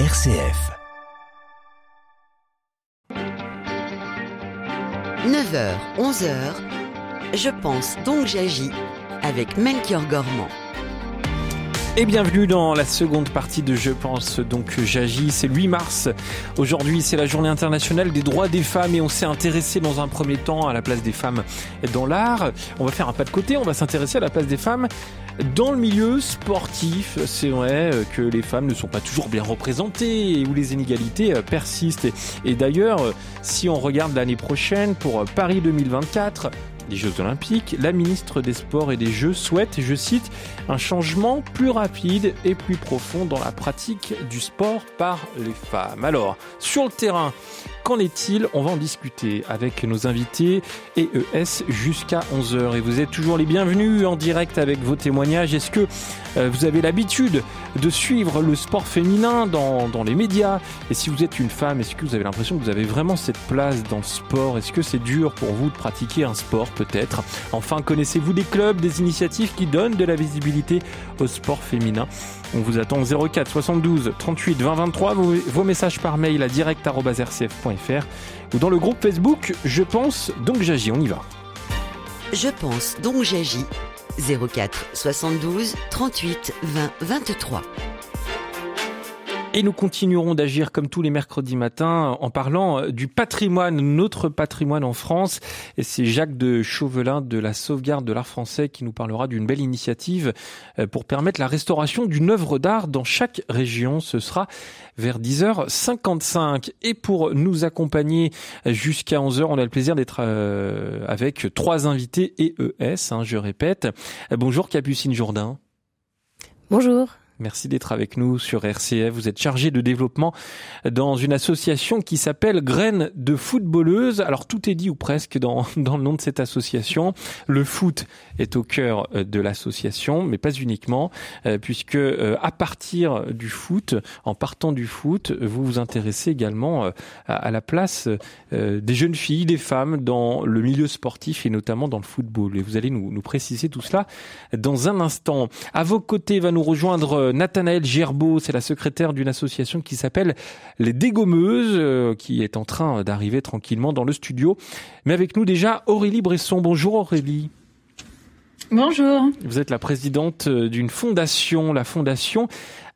RCF. 9h, 11h, je pense donc j'agis avec Melchior Gormand. Et bienvenue dans la seconde partie de Je pense donc j'agis. C'est le 8 mars. Aujourd'hui, c'est la journée internationale des droits des femmes et on s'est intéressé dans un premier temps à la place des femmes dans l'art. On va faire un pas de côté, on va s'intéresser à la place des femmes dans le milieu sportif. C'est vrai que les femmes ne sont pas toujours bien représentées et où les inégalités persistent. Et, d'ailleurs, si on regarde l'année prochaine pour Paris 2024, des Jeux Olympiques, la ministre des Sports et des Jeux souhaite, je cite, un changement plus rapide et plus profond dans la pratique du sport par les femmes. Alors, sur le terrain, Qu'en est-il? On va en discuter avec nos invités EES jusqu'à 11h. Et vous êtes toujours les bienvenus en direct avec vos témoignages. Est-ce que euh, vous avez l'habitude de suivre le sport féminin dans, dans les médias? Et si vous êtes une femme, est-ce que vous avez l'impression que vous avez vraiment cette place dans le sport? Est-ce que c'est dur pour vous de pratiquer un sport peut-être? Enfin, connaissez-vous des clubs, des initiatives qui donnent de la visibilité au sport féminin? On vous attend 04 72 38 20 23. Vos, messages par mail à direct.rcf.fr ou dans le groupe Facebook Je pense donc j'agis. On y va. Je pense donc j'agis. 04 72 38 20 23. Et nous continuerons d'agir comme tous les mercredis matins en parlant euh, du patrimoine, notre patrimoine en France. Et c'est Jacques de Chauvelin de la sauvegarde de l'art français qui nous parlera d'une belle initiative euh, pour permettre la restauration d'une œuvre d'art dans chaque région. Ce sera vers 10h55. Et pour nous accompagner jusqu'à 11h, on a le plaisir d'être euh, avec trois invités EES, hein, je répète. Bonjour Capucine Jourdain. Bonjour. Merci d'être avec nous sur RCF. Vous êtes chargé de développement dans une association qui s'appelle Graines de footballeuses. Alors tout est dit ou presque dans, dans le nom de cette association. Le foot est au cœur euh, de l'association, mais pas uniquement, euh, puisque euh, à partir du foot, en partant du foot, vous vous intéressez également à la place des jeunes filles, des femmes dans le milieu sportif et notamment dans le football. Et vous allez nous, nous préciser tout cela dans un instant. À vos côtés va nous rejoindre Nathanaël Gerbeau, c'est la secrétaire d'une association qui s'appelle Les Dégommeuses, euh, qui est en train d'arriver tranquillement dans le studio. Mais avec nous déjà Aurélie Bresson. Bonjour Aurélie. Bonjour. Vous êtes la présidente d'une fondation, la fondation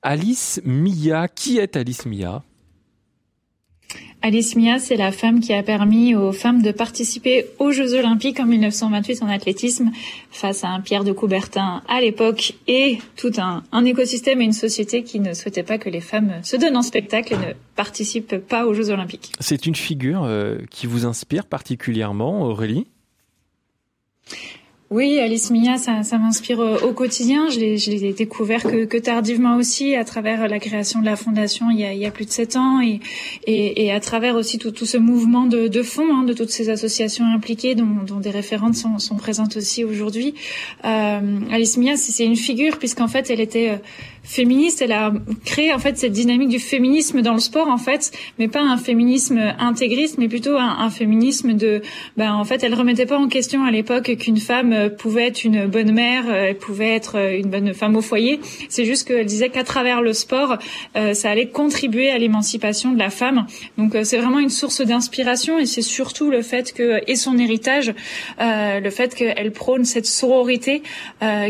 Alice Mia. Qui est Alice Mia? Alice Mia, c'est la femme qui a permis aux femmes de participer aux Jeux Olympiques en 1928 en athlétisme face à un Pierre de Coubertin à l'époque et tout un, écosystème et une société qui ne souhaitait pas que les femmes se donnent en spectacle et ne participent pas aux Jeux Olympiques. C'est une figure euh, qui vous inspire particulièrement, Aurélie? Oui, Alice Mia, ça, m'inspire au quotidien. Je l'ai découvert que, que, tardivement aussi à travers la création de la fondation il y a, il plus de sept ans et, à travers aussi tout, ce mouvement de, de fond hein, de toutes ces associations impliquées dont, des référentes sont, sont présentes aussi aujourd'hui. Euh, Alice Mia, c'est une figure puisqu'en fait elle était euh, féministe. Elle a créé en fait cette dynamique du féminisme dans le sport en fait, mais pas un féminisme intégriste, mais plutôt un, féminisme de, ben en fait, elle remettait pas en question à l'époque qu'une femme euh, pouvait être une bonne mère, euh, elle pouvait être euh, une bonne femme au foyer. C'est juste qu'elle disait qu'à travers le sport, ça allait contribuer à l'émancipation de la femme. Donc c'est vraiment une source d'inspiration et c'est surtout le fait que et son héritage, le fait qu'elle prône cette sororité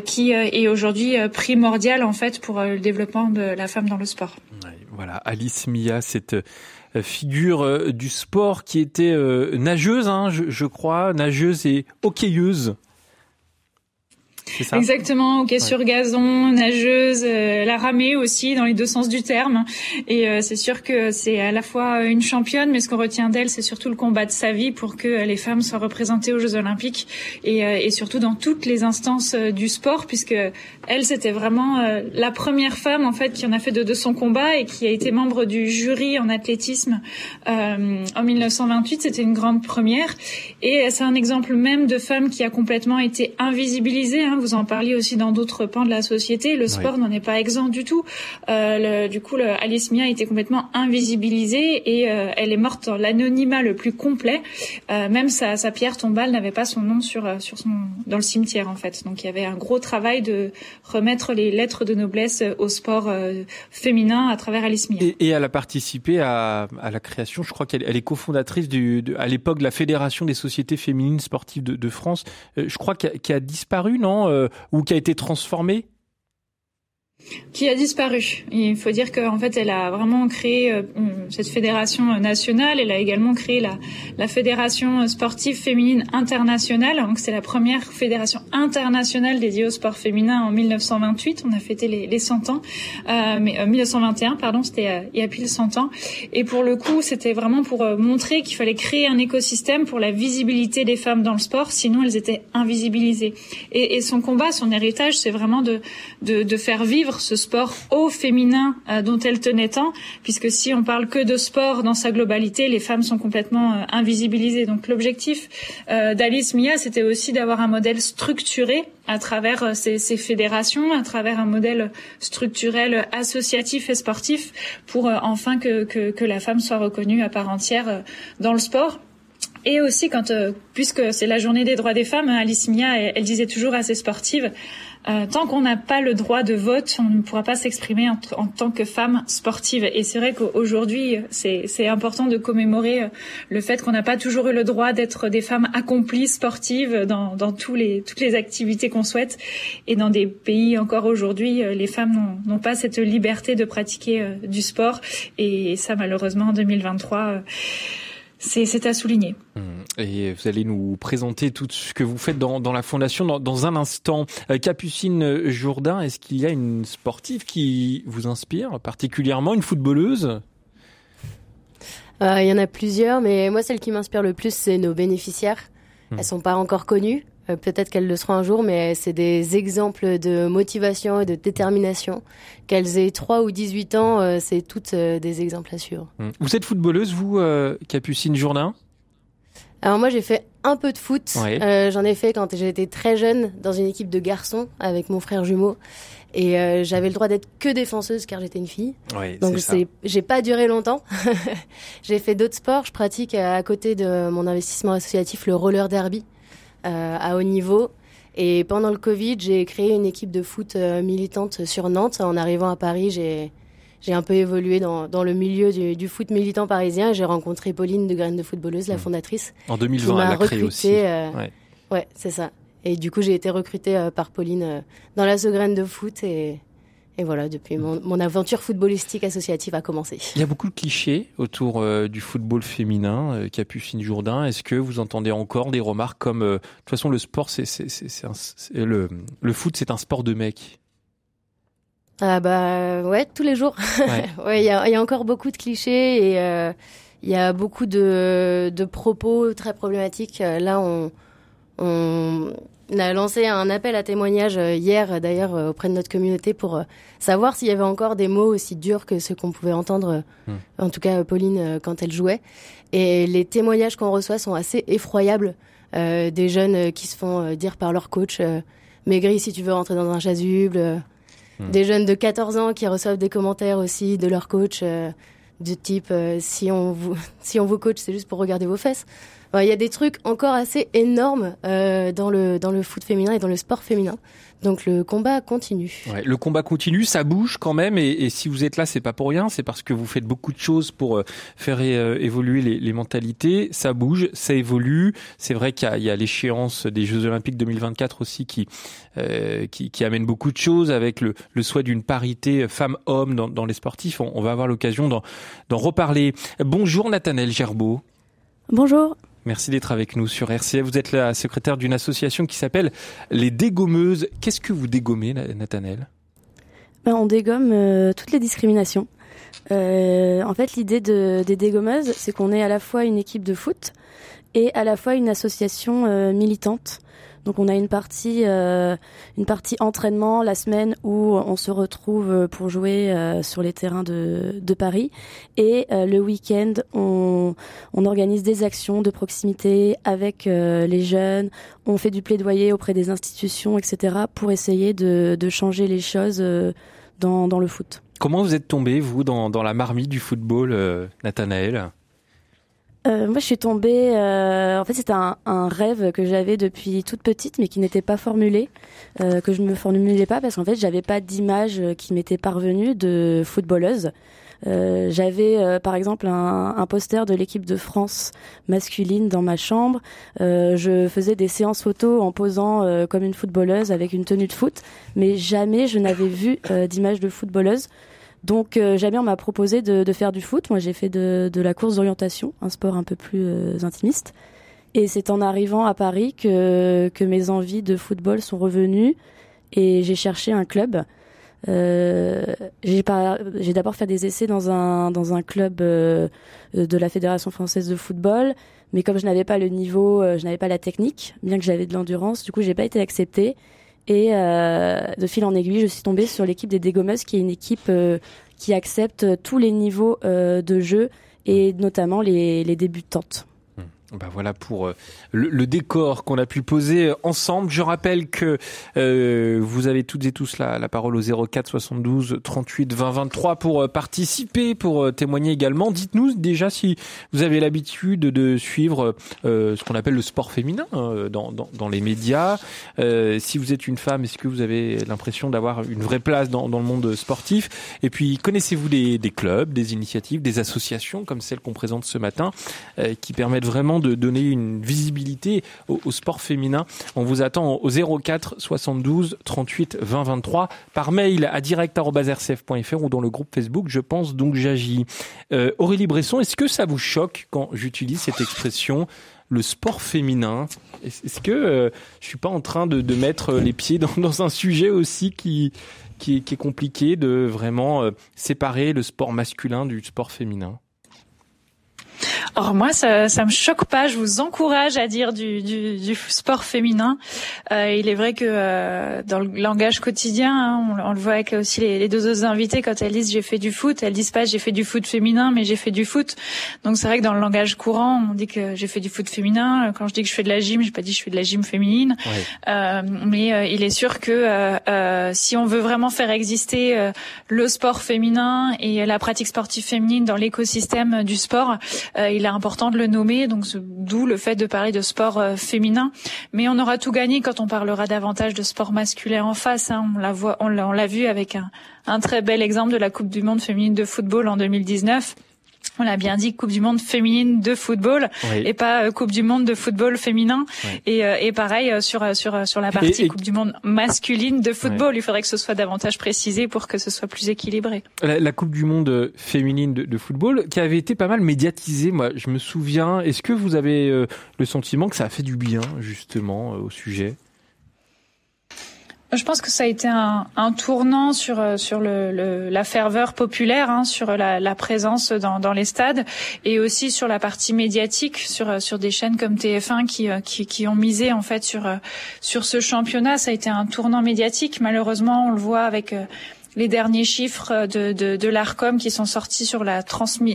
qui est aujourd'hui primordiale en fait pour le développement de la femme dans le sport. voilà, Alice Mia, cette euh, figure euh, du sport qui était euh, nageuse, hein, je, crois, nageuse et hockeyeuse. Exactement, ok sur gazon, nageuse, euh, la ramée aussi dans les deux sens du terme. Et euh, c'est sûr que c'est à la fois une championne, mais ce qu'on retient d'elle, c'est surtout le combat de sa vie pour que les femmes soient représentées aux Jeux Olympiques et, euh, et surtout dans toutes les instances du sport, puisque elle c'était vraiment la première femme en fait qui en a fait de, de, son combat et qui a été membre du jury en athlétisme en 1928. C'était une grande première et c'est un exemple même de femme qui a complètement été invisibilisée. Hein, vous en parliez aussi dans d'autres pans de la société, le sport n'en est pas exempt du tout. Euh, le, du coup, le, Alice Mia était complètement invisibilisée et euh, elle est morte dans l'anonymat le plus complet. Euh, même sa, sa, pierre tombale n'avait pas son nom sur, sur son, dans le cimetière en fait. Donc il y avait un gros travail de remettre les lettres de noblesse au sport féminin à travers Alice Mia. Et, et, elle a participé à, à la création, je crois qu'elle elle est cofondatrice du, de, à l'époque de la Fédération des sociétés féminines sportives de, de France. je crois qu'elle a disparu, non Ou qui a été transformée qui a disparu. Il faut dire qu'en fait, elle a vraiment créé euh, cette fédération nationale. Elle a également créé la, fédération sportive féminine internationale. Donc, c'est la première fédération internationale dédiée au sport féminin en 1928. On a fêté les, les 100 ans, euh, mais euh, 1921, pardon, c'était euh, il y a pile 100 ans. Et pour le coup, c'était vraiment pour euh, montrer qu'il fallait créer un écosystème pour la visibilité des femmes dans le sport. Sinon, elles étaient invisibilisées. Et, son combat, son héritage, c'est vraiment de faire vivre ce sport au féminin euh, dont elle tenait tant, puisque si on parle que de sport dans sa globalité, les femmes sont complètement euh, invisibilisées. Donc l'objectif euh, d'Alice Mia, c'était aussi d'avoir un modèle structuré à travers ces, fédérations, à travers un modèle structurel associatif et sportif, pour enfin que, que, la femme soit reconnue à part entière dans le sport. Et aussi, quand, puisque c'est la journée des droits des femmes, Alice Mia, elle, elle disait toujours à ses sportives, euh, tant qu'on n'a pas le droit de vote, on ne pourra pas s'exprimer en, tant que femme sportive. Et c'est vrai qu'aujourd'hui, c'est important de commémorer euh, le fait qu'on n'a pas toujours eu le droit d'être des femmes accomplies sportives dans, dans tous les, toutes les activités qu'on souhaite. Et dans des pays encore aujourd'hui, euh, les femmes n'ont pas cette liberté de pratiquer du sport. Et ça, malheureusement, en 2023, c'est à souligner. Mmh. Et vous allez nous présenter tout ce que vous faites dans, dans la fondation dans, dans, un instant. Euh, Capucine Jourdain, est-ce qu'il y a une sportive qui vous inspire particulièrement, une footballeuse? Euh, Il y en a plusieurs, mais moi celle qui m'inspire le plus, c'est nos bénéficiaires. Mmh. Elles sont pas encore connues, euh, peut-être qu'elles le seront un jour, mais c'est des exemples de motivation et de détermination. Qu'elles aient 3 ou 18 ans, euh, c'est toutes euh, des exemples à suivre. Mmh. Vous êtes footballeuse, vous, Capucine Jourdain? Alors moi j'ai fait un peu de foot. Euh, J'en ai fait quand j'étais très jeune dans une équipe de garçons avec mon frère jumeau. Et euh, j'avais le droit d'être que défenseuse car j'étais une fille. Oui, Donc j'ai pas duré longtemps. j'ai fait d'autres sports. Je pratique à côté de mon investissement associatif le roller derby à haut niveau. Et pendant le Covid, j'ai créé une équipe de foot euh, militante sur Nantes. En arrivant à Paris, j'ai j'ai un peu évolué dans, dans le milieu du, du, foot militant parisien. J'ai rencontré Pauline de Graines de Footballeuse, la fondatrice. En 2020, elle a créé aussi. Euh, ouais, ouais c'est ça. Et du coup, j'ai été recrutée euh, par Pauline euh, dans la Graines de foot et, et voilà, depuis mon, mon, aventure footballistique associative a commencé. Il y a beaucoup de clichés autour euh, du football féminin, euh, Capucine Jourdain. Est-ce que vous entendez encore des remarques comme, euh, de toute façon, le sport, c'est, le, le foot, c'est un sport de mecs? Ah bah ouais, tous les jours. Il Ouais. y, a, y a encore beaucoup de clichés et euh, il y a beaucoup de, de propos très problématiques. Là, on, on a lancé un appel à témoignage hier, d'ailleurs, auprès de notre communauté pour savoir s'il y avait encore des mots aussi durs que ceux qu'on pouvait entendre, Hmm. en tout cas Pauline, quand elle jouait. Et les témoignages qu'on reçoit sont assez effroyables. Euh, des jeunes qui se font dire par leur coach euh, Maigri si tu veux rentrer dans un chasuble. Hmm. Des jeunes de 14 ans qui reçoivent des commentaires aussi de leur coach euh, du type euh, si on vous si on vous coach c'est juste pour regarder vos fesses. Il y a des trucs encore assez énormes euh, dans le dans le foot féminin et dans le sport féminin. Donc le combat continue. Ouais, le combat continue, ça bouge quand même. Et, et si vous êtes là, c'est pas pour rien. C'est parce que vous faites beaucoup de choses pour euh, faire euh, évoluer les, les, mentalités. Ça bouge, ça évolue. C'est vrai qu'il y a, a l'échéance des Jeux Olympiques 2024 aussi qui euh, qui, qui, amène beaucoup de choses avec le, le souhait d'une parité femmes-hommes dans, dans, les sportifs. On, on va avoir l'occasion d'en reparler. Bonjour Nathanaël Gerbeau. Bonjour. Merci d'être avec nous sur RCF. Vous êtes la secrétaire d'une association qui s'appelle les Dégommeuses. Qu'est-ce que vous dégommez, Nathanaël? Ben, On dégomme euh, toutes les discriminations. Euh, en fait, l'idée de, des dégommeuses, c'est qu'on est à la fois une équipe de foot et à la fois une association euh, militante Donc on a une partie, une partie entraînement la semaine où on se retrouve pour jouer sur les terrains de, de Paris. Et le week-end, on, on organise des actions de proximité avec les jeunes. On fait du plaidoyer auprès des institutions, etc. pour essayer de, de changer les choses dans, dans le foot. Comment vous êtes tombé, vous, dans, dans la marmite du football, euh, Nathanaël? Euh, moi, je suis tombée. Euh, en fait, c'était un, rêve que j'avais depuis toute petite, mais qui n'était pas formulé, euh, que je me formulais pas parce qu'en fait, j'avais pas d'image qui m'était parvenue de footballeuse. J'avais par exemple un, poster de l'équipe de France masculine dans ma chambre. Je faisais des séances photos en posant comme une footballeuse avec une tenue de foot, mais jamais je n'avais vu d'image de footballeuse. Donc jamais on m'a proposé de, de, faire du foot. Moi j'ai fait de, de la course d'orientation, un sport un peu plus intimiste. Et c'est en arrivant à Paris que, que mes envies de football sont revenues et j'ai cherché un club. Euh, j'ai d'abord fait des essais dans un dans un club euh, de la fédération française de football, mais comme je n'avais pas le niveau, euh, je n'avais pas la technique, bien que j'avais de l'endurance, du coup j'ai pas été acceptée. Et euh, de fil en aiguille, je suis tombée sur l'équipe des Dégommeuses, qui est une équipe qui accepte tous les niveaux de jeu et notamment les débutantes. Ben voilà pour euh, le, décor qu'on a pu poser ensemble. Je rappelle que euh, vous avez toutes et tous la, la, parole au 04 72 38 20 23 pour euh, participer, pour témoigner également. Dites-nous déjà si vous avez l'habitude de suivre ce qu'on appelle le sport féminin dans, dans, dans, les médias. si vous êtes une femme, est-ce que vous avez l'impression d'avoir une vraie place dans, dans, le monde sportif? Et puis connaissez-vous des, des, clubs, des initiatives, des associations comme celle qu'on présente ce matin qui permettent vraiment de donner une visibilité au, sport féminin. On vous attend au 04 72 38 20 23 par mail à direct.rcf.fr ou dans le groupe Facebook Je pense donc j'agis. Euh, Aurélie Bresson, est-ce que ça vous choque quand j'utilise cette expression le sport féminin? Est-ce que euh, je suis pas en train de, mettre les pieds dans, un sujet aussi qui, qui, qui est compliqué de vraiment euh, séparer le sport masculin du sport féminin? Or moi, ça, ça me choque pas. Je vous encourage à dire du, du, du sport féminin. Euh, il est vrai que euh, dans le langage quotidien, hein, on, on, le voit avec aussi les, les, deux autres invités quand elles disent j'ai fait du foot, elles disent pas j'ai fait du foot féminin, mais j'ai fait du foot. Donc c'est vrai que dans le langage courant, on dit que j'ai fait du foot féminin. Quand je dis que je fais de la gym, j'ai pas dit je fais de la gym féminine. Euh, mais euh, il est sûr que euh, si on veut vraiment faire exister le sport féminin et la pratique sportive féminine dans l'écosystème du sport, il est important de le nommer, donc d'où le fait de parler de sport euh, féminin. Mais on aura tout gagné quand on parlera davantage de sport masculin en face. Hein. On la vu avec un, un très bel exemple de la Coupe du Monde féminine de football en 2019 on l'a bien dit, Coupe du Monde féminine de football et pas euh, Coupe du Monde de football féminin. Et, euh, et, pareil euh, sur sur sur la partie Coupe du Monde masculine de football, il faudrait que ce soit davantage précisé pour que ce soit plus équilibré. La, Coupe du Monde féminine de, de, football qui avait été pas mal médiatisée, moi je me souviens. Est-ce que vous avez le sentiment que ça a fait du bien justement au sujet? Je pense que ça a été un, tournant sur euh, sur le, la ferveur populaire, hein, sur la, la présence dans, dans, les stades et aussi sur la partie médiatique, sur euh, sur des chaînes comme TF1 qui, euh, qui, qui ont misé en fait sur sur ce championnat. Ça a été un tournant médiatique. Malheureusement, on le voit avec les derniers chiffres de, de, de l'ARCOM qui sont sortis sur la,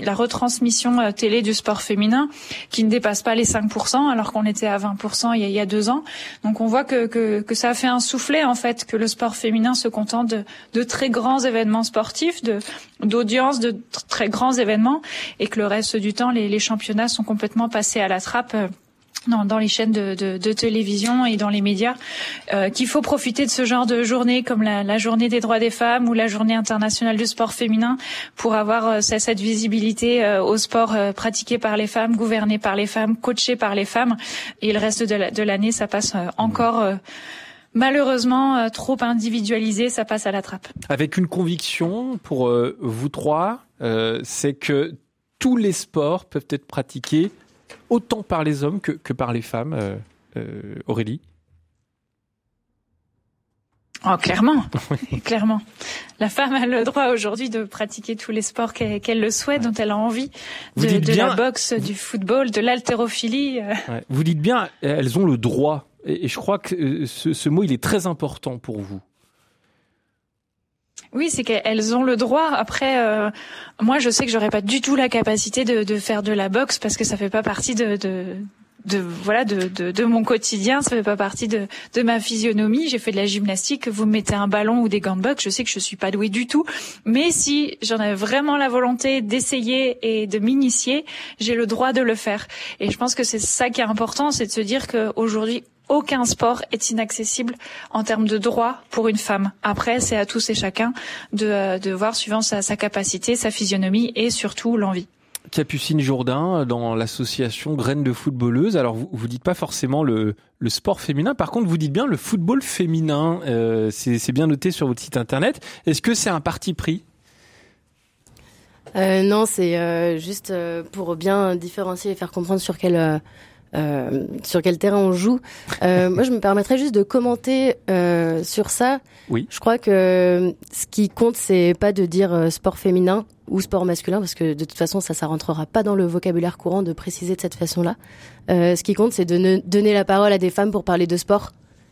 la retransmission euh, télé du sport féminin, qui ne dépasse pas les 5%, alors qu'on était à 20% il y, a, il y, a, deux ans. Donc on voit que, que, que, ça a fait un soufflet, en fait, que le sport féminin se contente de, de très grands événements sportifs, de d'audience, de très grands événements, et que le reste du temps, les, les championnats sont complètement passés à la trappe euh, dans, dans, les chaînes de, de, de, télévision et dans les médias, euh, qu'il faut profiter de ce genre de journée comme la, la, journée des droits des femmes ou la journée internationale du sport féminin pour avoir euh, cette visibilité euh, au sport euh, pratiqué par les femmes, gouverné par les femmes, coaché par les femmes. Et le reste de l'année, ça passe euh, encore euh, malheureusement trop individualisé, ça passe à la trappe. Avec une conviction pour vous trois, c'est que tous les sports peuvent être pratiqués autant par les hommes que, que par les femmes, euh, euh, Aurélie Oh, clairement, clairement. La femme a le droit aujourd'hui de pratiquer tous les sports qu'elle le souhaite, dont elle a envie, de, de la boxe, du football, de l'haltérophilie. Ouais. Vous dites bien, elles ont le droit. Et, je crois que ce, ce mot, il est très important pour vous. Oui, c'est qu'elles ont le droit. Après, euh, moi, je sais que j'aurais pas du tout la capacité de, de, faire de la boxe parce que ça fait pas partie de, de, de voilà de, de, de, mon quotidien, ça fait pas partie de, de ma physionomie. J'ai fait de la gymnastique. Vous me mettez un ballon ou des gants de boxe, je sais que je suis pas douée du tout. Mais si j'en ai vraiment la volonté d'essayer et de m'initier, j'ai le droit de le faire. Et je pense que c'est ça qui est important, c'est de se dire qu'aujourd'hui aucun sport est inaccessible en termes de droits pour une femme. Après, c'est à tous et chacun de, euh, de voir suivant sa, sa capacité, sa physionomie et surtout l'envie. Capucine Jourdain dans l'association Graines de footballeuse. Alors vous vous dites pas forcément le, le sport féminin, par contre vous dites bien le football féminin. Euh, c'est bien noté sur votre site internet. Est-ce que c'est un parti pris? Euh, Non, c'est euh, juste euh, pour bien différencier et faire comprendre sur quel euh, sur quel terrain on joue. Euh, moi, je me permettrais juste de commenter euh, sur ça. Oui. Je crois que ce qui compte, c'est pas de dire sport féminin ou sport masculin, parce que de toute façon, ça, ça rentrera pas dans le vocabulaire courant de préciser de cette façon-là. ce qui compte, c'est de donner la parole à des femmes pour parler de sport,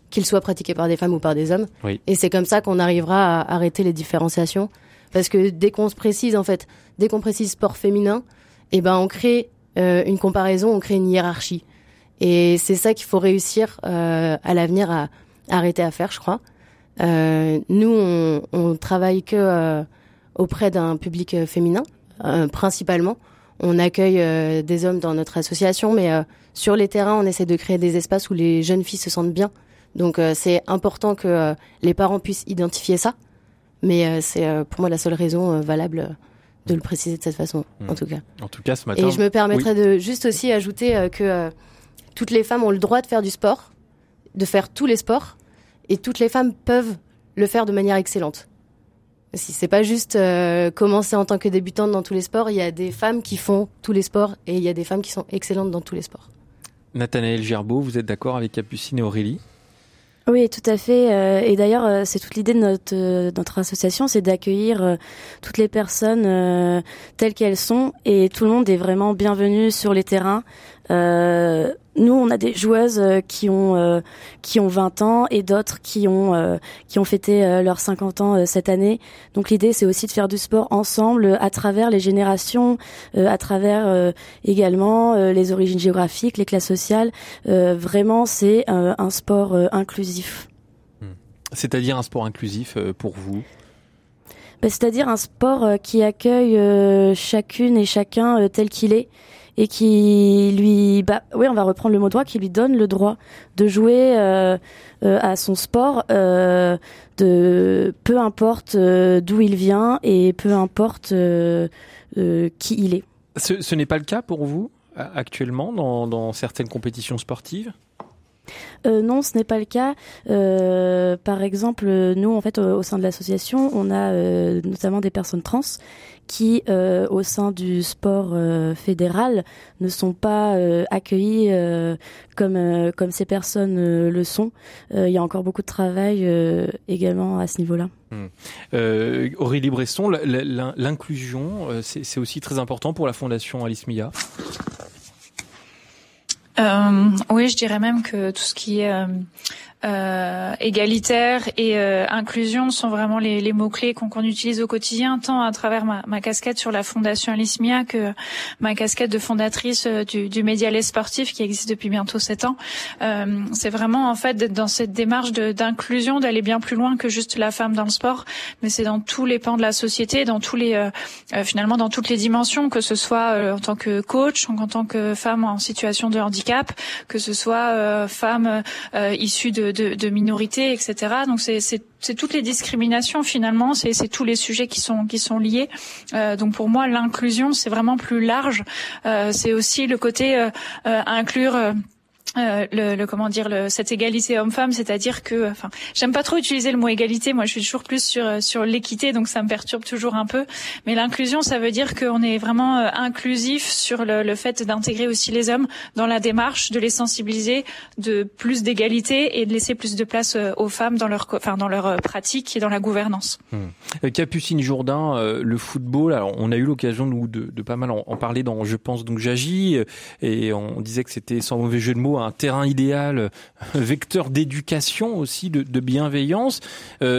qu'ils soient pratiqués par des femmes ou par des hommes. Oui. Et c'est comme ça qu'on arrivera à arrêter les différenciations. Parce que dès qu'on se précise, en fait, dès qu'on précise sport féminin, eh ben, on crée une comparaison, on crée une hiérarchie. Et c'est ça qu'il faut réussir euh, à l'avenir à, arrêter à faire, je crois. Euh, nous, on, on travaille que euh, auprès d'un public féminin, principalement. On accueille des hommes dans notre association, mais sur les terrains, on essaie de créer des espaces où les jeunes filles se sentent bien. Donc c'est important que les parents puissent identifier ça. Mais c'est pour moi la seule raison valable de le préciser de cette façon, en hmm. tout cas. En tout cas, ce matin. Et je me permettrais de juste aussi ajouter que toutes les femmes ont le droit de faire du sport, de faire tous les sports, et toutes les femmes peuvent le faire de manière excellente. Si c'est pas juste euh, commencer en tant que débutante dans tous les sports, il y a des femmes qui font tous les sports et il y a des femmes qui sont excellentes dans tous les sports. Nathanaël Gerbeau, vous êtes d'accord avec Capucine et Aurélie? Oui, tout à fait. Euh, et d'ailleurs, euh, c'est toute l'idée de notre, notre association, c'est d'accueillir toutes les personnes telles qu'elles sont, et tout le monde est vraiment bienvenu sur les terrains. Euh, nous, on a des joueuses euh, qui ont euh, qui ont 20 ans et d'autres qui ont qui ont fêté leurs 50 ans cette année. Donc l'idée, c'est aussi de faire du sport ensemble à travers les générations, à travers également les origines géographiques, les classes sociales. vraiment, c'est un sport inclusif. Hmm. C'est-à-dire un sport inclusif pour vous? Bah, C'est-à-dire un sport qui accueille chacune et chacun tel qu'il est et qui lui, bah, oui, on va reprendre le mot droit, qui lui donne le droit de jouer euh, euh, à son sport, euh, de peu importe d'où il vient et peu importe qui il est. Ce, ce n'est pas le cas pour vous actuellement dans, dans certaines compétitions sportives? Euh, non, ce n'est pas le cas. Euh, par exemple, nous, en fait, au, sein de l'association, on a euh, notamment des personnes trans qui, euh, au sein du sport euh, fédéral, ne sont pas euh, accueillis comme comme ces personnes le sont. Il y a encore beaucoup de travail également à ce niveau-là. Hmm. Aurélie Bresson, l'inclusion, c'est aussi très important pour la Fondation Alice Mia? oui, je dirais même que tout ce qui est euh, égalitaire et euh, inclusion sont vraiment les, les mots-clés qu'on utilise au quotidien, tant à travers ma, ma, casquette sur la Fondation Alismia que ma casquette de fondatrice euh, du, du Médialet sportif qui existe depuis bientôt sept ans. Euh, c'est vraiment en fait d'être dans cette démarche d'inclusion, d'aller bien plus loin que juste la femme dans le sport, mais c'est dans tous les pans de la société, dans tous les euh, finalement dans toutes les dimensions, que ce soit en tant que coach, en tant que femme en situation de handicap, que ce soit femme issue de de, de, minorités, etc. Donc c'est toutes les discriminations finalement, c'est tous les sujets qui sont qui sont liés. Euh, donc pour moi, l'inclusion c'est vraiment plus large. Euh, c'est aussi le côté euh, inclure euh, le, le, comment dire le, cette égalité homme-femme, c'est-à-dire que, enfin, j'aime pas trop utiliser le mot égalité. Moi, je suis toujours plus sur euh, sur l'équité, donc ça me perturbe toujours un peu. Mais l'inclusion, ça veut dire qu'on est vraiment euh, inclusif sur le, le fait d'intégrer aussi les hommes dans la démarche, de les sensibiliser, de plus d'égalité et de laisser plus de place aux femmes dans leur, enfin, dans leur pratique et dans la gouvernance. Hmm. Capucine Jourdain, le football. Alors, on a eu l'occasion nous de, de, pas mal en, parler dans Je pense donc j'agis, et on disait que c'était sans mauvais jeu de mots un terrain idéal, vecteur d'éducation aussi, de, de bienveillance.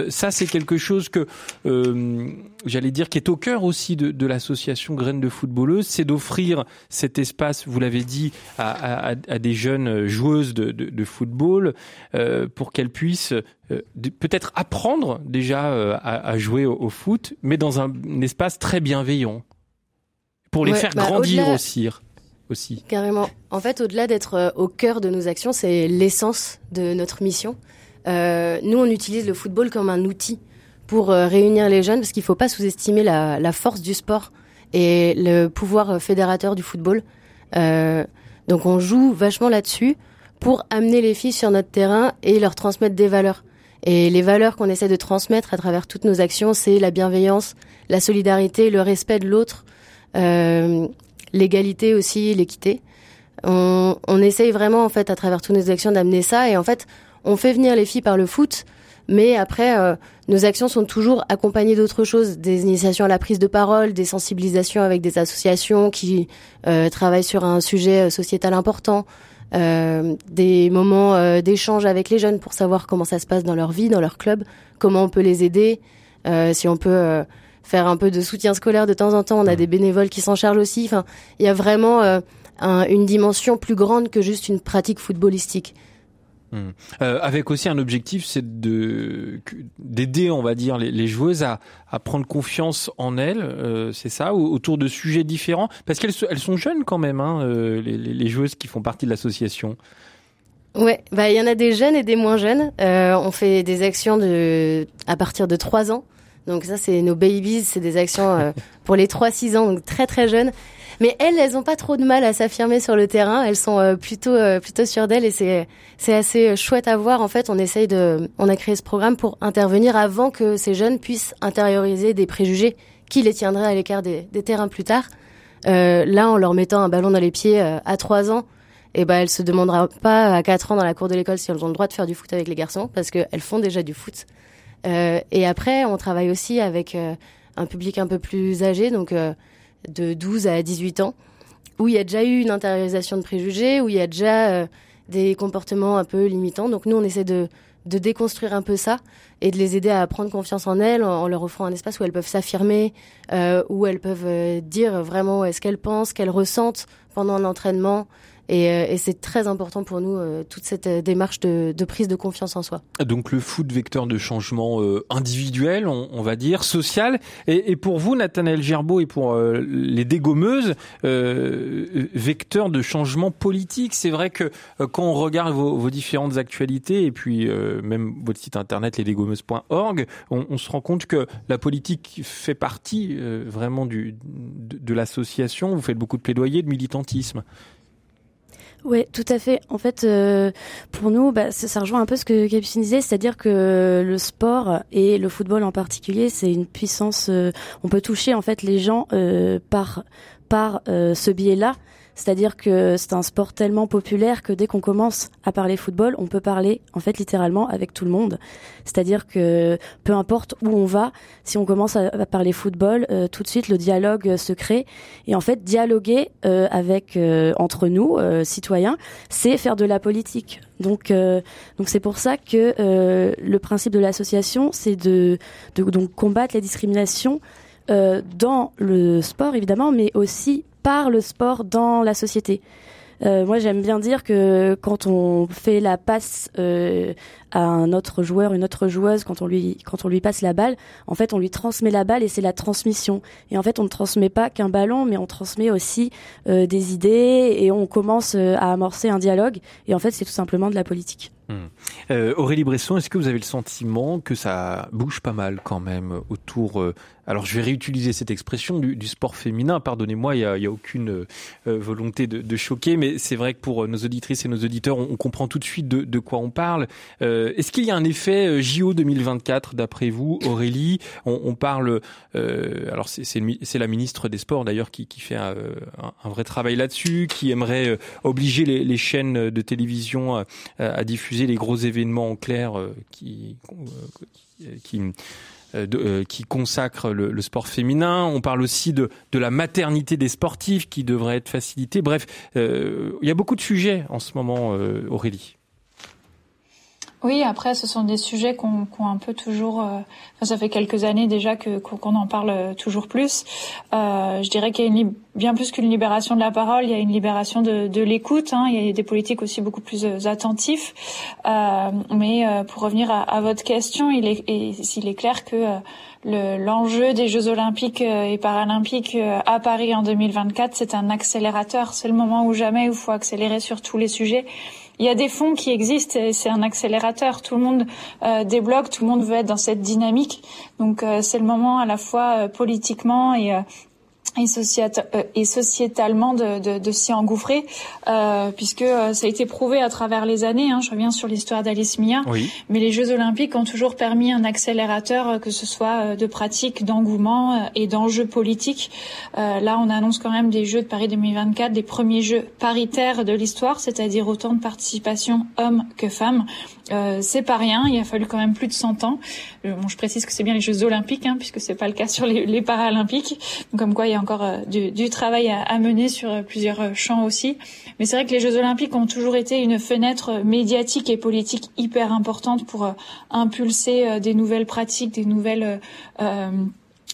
ça, c'est quelque chose que j'allais dire qui est au cœur aussi de, de l'association Graines de footballeuses, c'est d'offrir cet espace, vous l'avez dit, à, à, à, des jeunes joueuses de, football pour qu'elles puissent peut-être apprendre déjà à, à, jouer au, foot, mais dans un, espace très bienveillant pour les faire bah, grandir aussi. Aussi. Carrément. En fait, au-delà d'être euh, au cœur de nos actions, c'est l'essence de notre mission. Euh, nous, on utilise le football comme un outil pour euh, réunir les jeunes, parce qu'il ne faut pas sous-estimer la, force du sport et le pouvoir fédérateur du football. Donc, on joue vachement là-dessus pour amener les filles sur notre terrain et leur transmettre des valeurs. Et les valeurs qu'on essaie de transmettre à travers toutes nos actions, c'est la bienveillance, la solidarité, le respect de l'autre, l'égalité aussi, l'équité. On, on essaye vraiment en fait à travers toutes nos actions d'amener ça et en fait on fait venir les filles par le foot, mais après euh, nos actions sont toujours accompagnées d'autres choses, des initiations à la prise de parole, des sensibilisations avec des associations qui euh, travaillent sur un sujet euh, sociétal important. Euh, des moments euh, d'échange avec les jeunes pour savoir comment ça se passe dans leur vie, dans leur club, comment on peut les aider, euh, si on peut faire un peu de soutien scolaire de temps en temps. On a des bénévoles qui s'en chargent aussi. Enfin, il y a vraiment un, une dimension plus grande que juste une pratique footballistique. Hmm. Euh, avec aussi un objectif, c'est de d'aider, on va dire, les, les joueuses à, à, prendre confiance en elles, euh, c'est ça, autour de sujets différents, parce qu'elles elles sont jeunes quand même, hein, euh, les, les, joueuses qui font partie de l'association. Ouais, bah il y en a des jeunes et des moins jeunes. Euh, on fait des actions de à partir de 3 ans. Donc ça c'est nos babies, c'est des actions pour les 3-6 ans, donc très très jeunes. Mais elles, elles ont pas trop de mal à s'affirmer sur le terrain. Elles sont euh, plutôt euh, plutôt sûres d'elles et c'est c'est assez euh, chouette à voir. En fait, on essaye de, on a créé ce programme pour intervenir avant que ces jeunes puissent intérioriser des préjugés qui les tiendraient à l'écart des, des, terrains plus tard. Euh, là, en leur mettant un ballon dans les pieds à 3 ans, et eh ben elles se demanderont pas à 4 ans dans la cour de l'école si elles ont le droit de faire du foot avec les garçons parce qu'elles font déjà du foot. Euh, et après, on travaille aussi avec un public un peu plus âgé, donc de 12 à 18 ans, où il y a déjà eu une intériorisation de préjugés, où il y a déjà euh, des comportements un peu limitants. Donc nous, on essaie de, déconstruire un peu ça et de les aider à prendre confiance en elles en, leur offrant un espace où elles peuvent s'affirmer, euh, où elles peuvent euh, dire vraiment ce qu'elles pensent, qu'elles ressentent pendant un entraînement, et, euh, et c'est très important pour nous, euh, toute cette euh, démarche de, prise de confiance en soi. Donc le foot vecteur de changement individuel, on, va dire, social. Et, pour vous, Nathanaël Gerbeau, et pour les dégommeuses, vecteur de changement politique. C'est vrai que quand on regarde vos, différentes actualités, et puis même votre site internet, lesdégommeuses.org, on, se rend compte que la politique fait partie vraiment de, de l'association. Vous faites beaucoup de plaidoyer, de militantisme. Oui, tout à fait. En fait, euh, pour nous, bah, ça, rejoint un peu ce que Capucine disait, c'est-à-dire que le sport et le football en particulier, c'est une puissance. Euh, on peut toucher en fait les gens euh, par par ce biais-là. C'est-à-dire que c'est un sport tellement populaire que dès qu'on commence à parler football, on peut parler en fait littéralement avec tout le monde. C'est-à-dire que peu importe où on va, si on commence à, parler football, euh, tout de suite le dialogue se crée. Et en fait, dialoguer euh, avec euh, entre nous euh, citoyens, c'est faire de la politique. Donc, euh, donc c'est pour ça que le principe de l'association, c'est de, de donc combattre les discriminations dans le sport évidemment, mais aussi par le sport dans la société. Euh, moi, j'aime bien dire que quand on fait la passe euh, à un autre joueur, une autre joueuse, quand on lui quand on lui passe la balle, en fait, on lui transmet la balle et c'est la transmission. Et en fait, on ne transmet pas qu'un ballon, mais on transmet aussi euh, des idées et on commence euh, à amorcer un dialogue. Et en fait, c'est tout simplement de la politique. Hum. Euh, Aurélie Bresson, est-ce que vous avez le sentiment que ça bouge pas mal quand même autour alors je vais réutiliser cette expression du, sport féminin. Pardonnez-moi, il n'y a, aucune volonté de, choquer, mais c'est vrai que pour nos auditrices et nos auditeurs, on, comprend tout de suite de, quoi on parle. Est-ce qu'il y a un effet JO 2024 d'après vous, Aurélie? On, parle. alors c'est la ministre des Sports d'ailleurs qui, fait un, vrai travail là-dessus, qui aimerait obliger les, chaînes de télévision à, diffuser les gros événements en clair euh, qui, euh, qui consacre le, sport féminin. On parle aussi de la maternité des sportifs qui devrait être facilitée. Bref, il y a beaucoup de sujets en ce moment, Aurélie. Oui, après, ce sont des sujets qu'on qu un peu toujours. Euh, ça fait quelques années déjà que qu'on en parle euh, toujours plus. Euh, je dirais qu'il y a une, bien plus qu'une libération de la parole, il y a une libération de, de l'écoute. Hein, il y a des politiques aussi beaucoup plus euh, attentifs. mais pour revenir à, à, votre question, il est, il est clair que l'enjeu des Jeux olympiques et paralympiques à Paris en 2024, c'est un accélérateur. C'est le moment où jamais il faut accélérer sur tous les sujets il y a des fonds qui existent et c'est un accélérateur. Tout le monde euh, débloque, tout le monde veut être dans cette dynamique. Donc euh, c'est le moment à la fois euh, politiquement et et, euh, et sociétalement de, de, de s'y engouffrer, euh, puisque euh, ça a été prouvé à travers les années. Hein, je reviens sur l'histoire d'Alice Mia, oui. mais les Jeux Olympiques ont toujours permis un accélérateur, que ce soit de pratique, d'engouement et d'enjeux politiques. Euh, là, on annonce quand même des Jeux de Paris 2024, des premiers Jeux paritaires de l'histoire, c'est-à-dire autant de participation hommes que femmes. Euh, c'est pas rien. Il a fallu quand même plus de 100 ans. bon, je précise que c'est bien les Jeux Olympiques, hein, puisque c'est pas le cas sur les, les Paralympiques. Donc, comme quoi, il y a encore euh, du, travail à, à, mener sur euh, plusieurs euh, champs aussi. Mais c'est vrai que les Jeux Olympiques ont toujours été une fenêtre médiatique et politique hyper importante pour impulser des nouvelles pratiques, des nouvelles euh,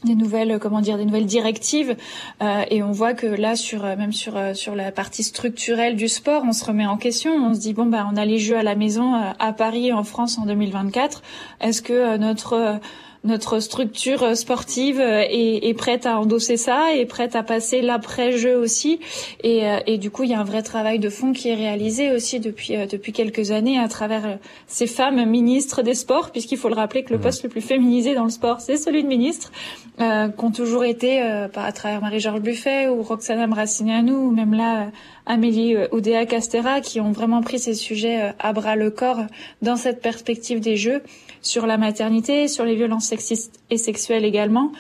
des nouvelles comment dire des nouvelles directives. Euh, et on voit que là sur même sur sur la partie structurelle du sport on se remet en question. On se dit bon bah on a les jeux à la maison à Paris en France en 2024 est-ce que notre notre structure sportive est, est, prête à endosser ça, est prête à passer l'après-jeu aussi. Et, euh, et, du coup, il y a un vrai travail de fond qui est réalisé aussi depuis, euh, depuis quelques années à travers euh, ces femmes ministres des sports, puisqu'il faut le rappeler que le mmh. poste le plus féminisé dans le sport, c'est celui de ministre, euh, qui ont toujours été, euh, à travers Marie-Georges Buffet ou Roxana Mracineanu, ou même là, Amélie Oudéa Castera, qui ont vraiment pris ces sujets à bras le corps dans cette perspective des Jeux sur la maternité, sur les violences sexistes et sexuelles également.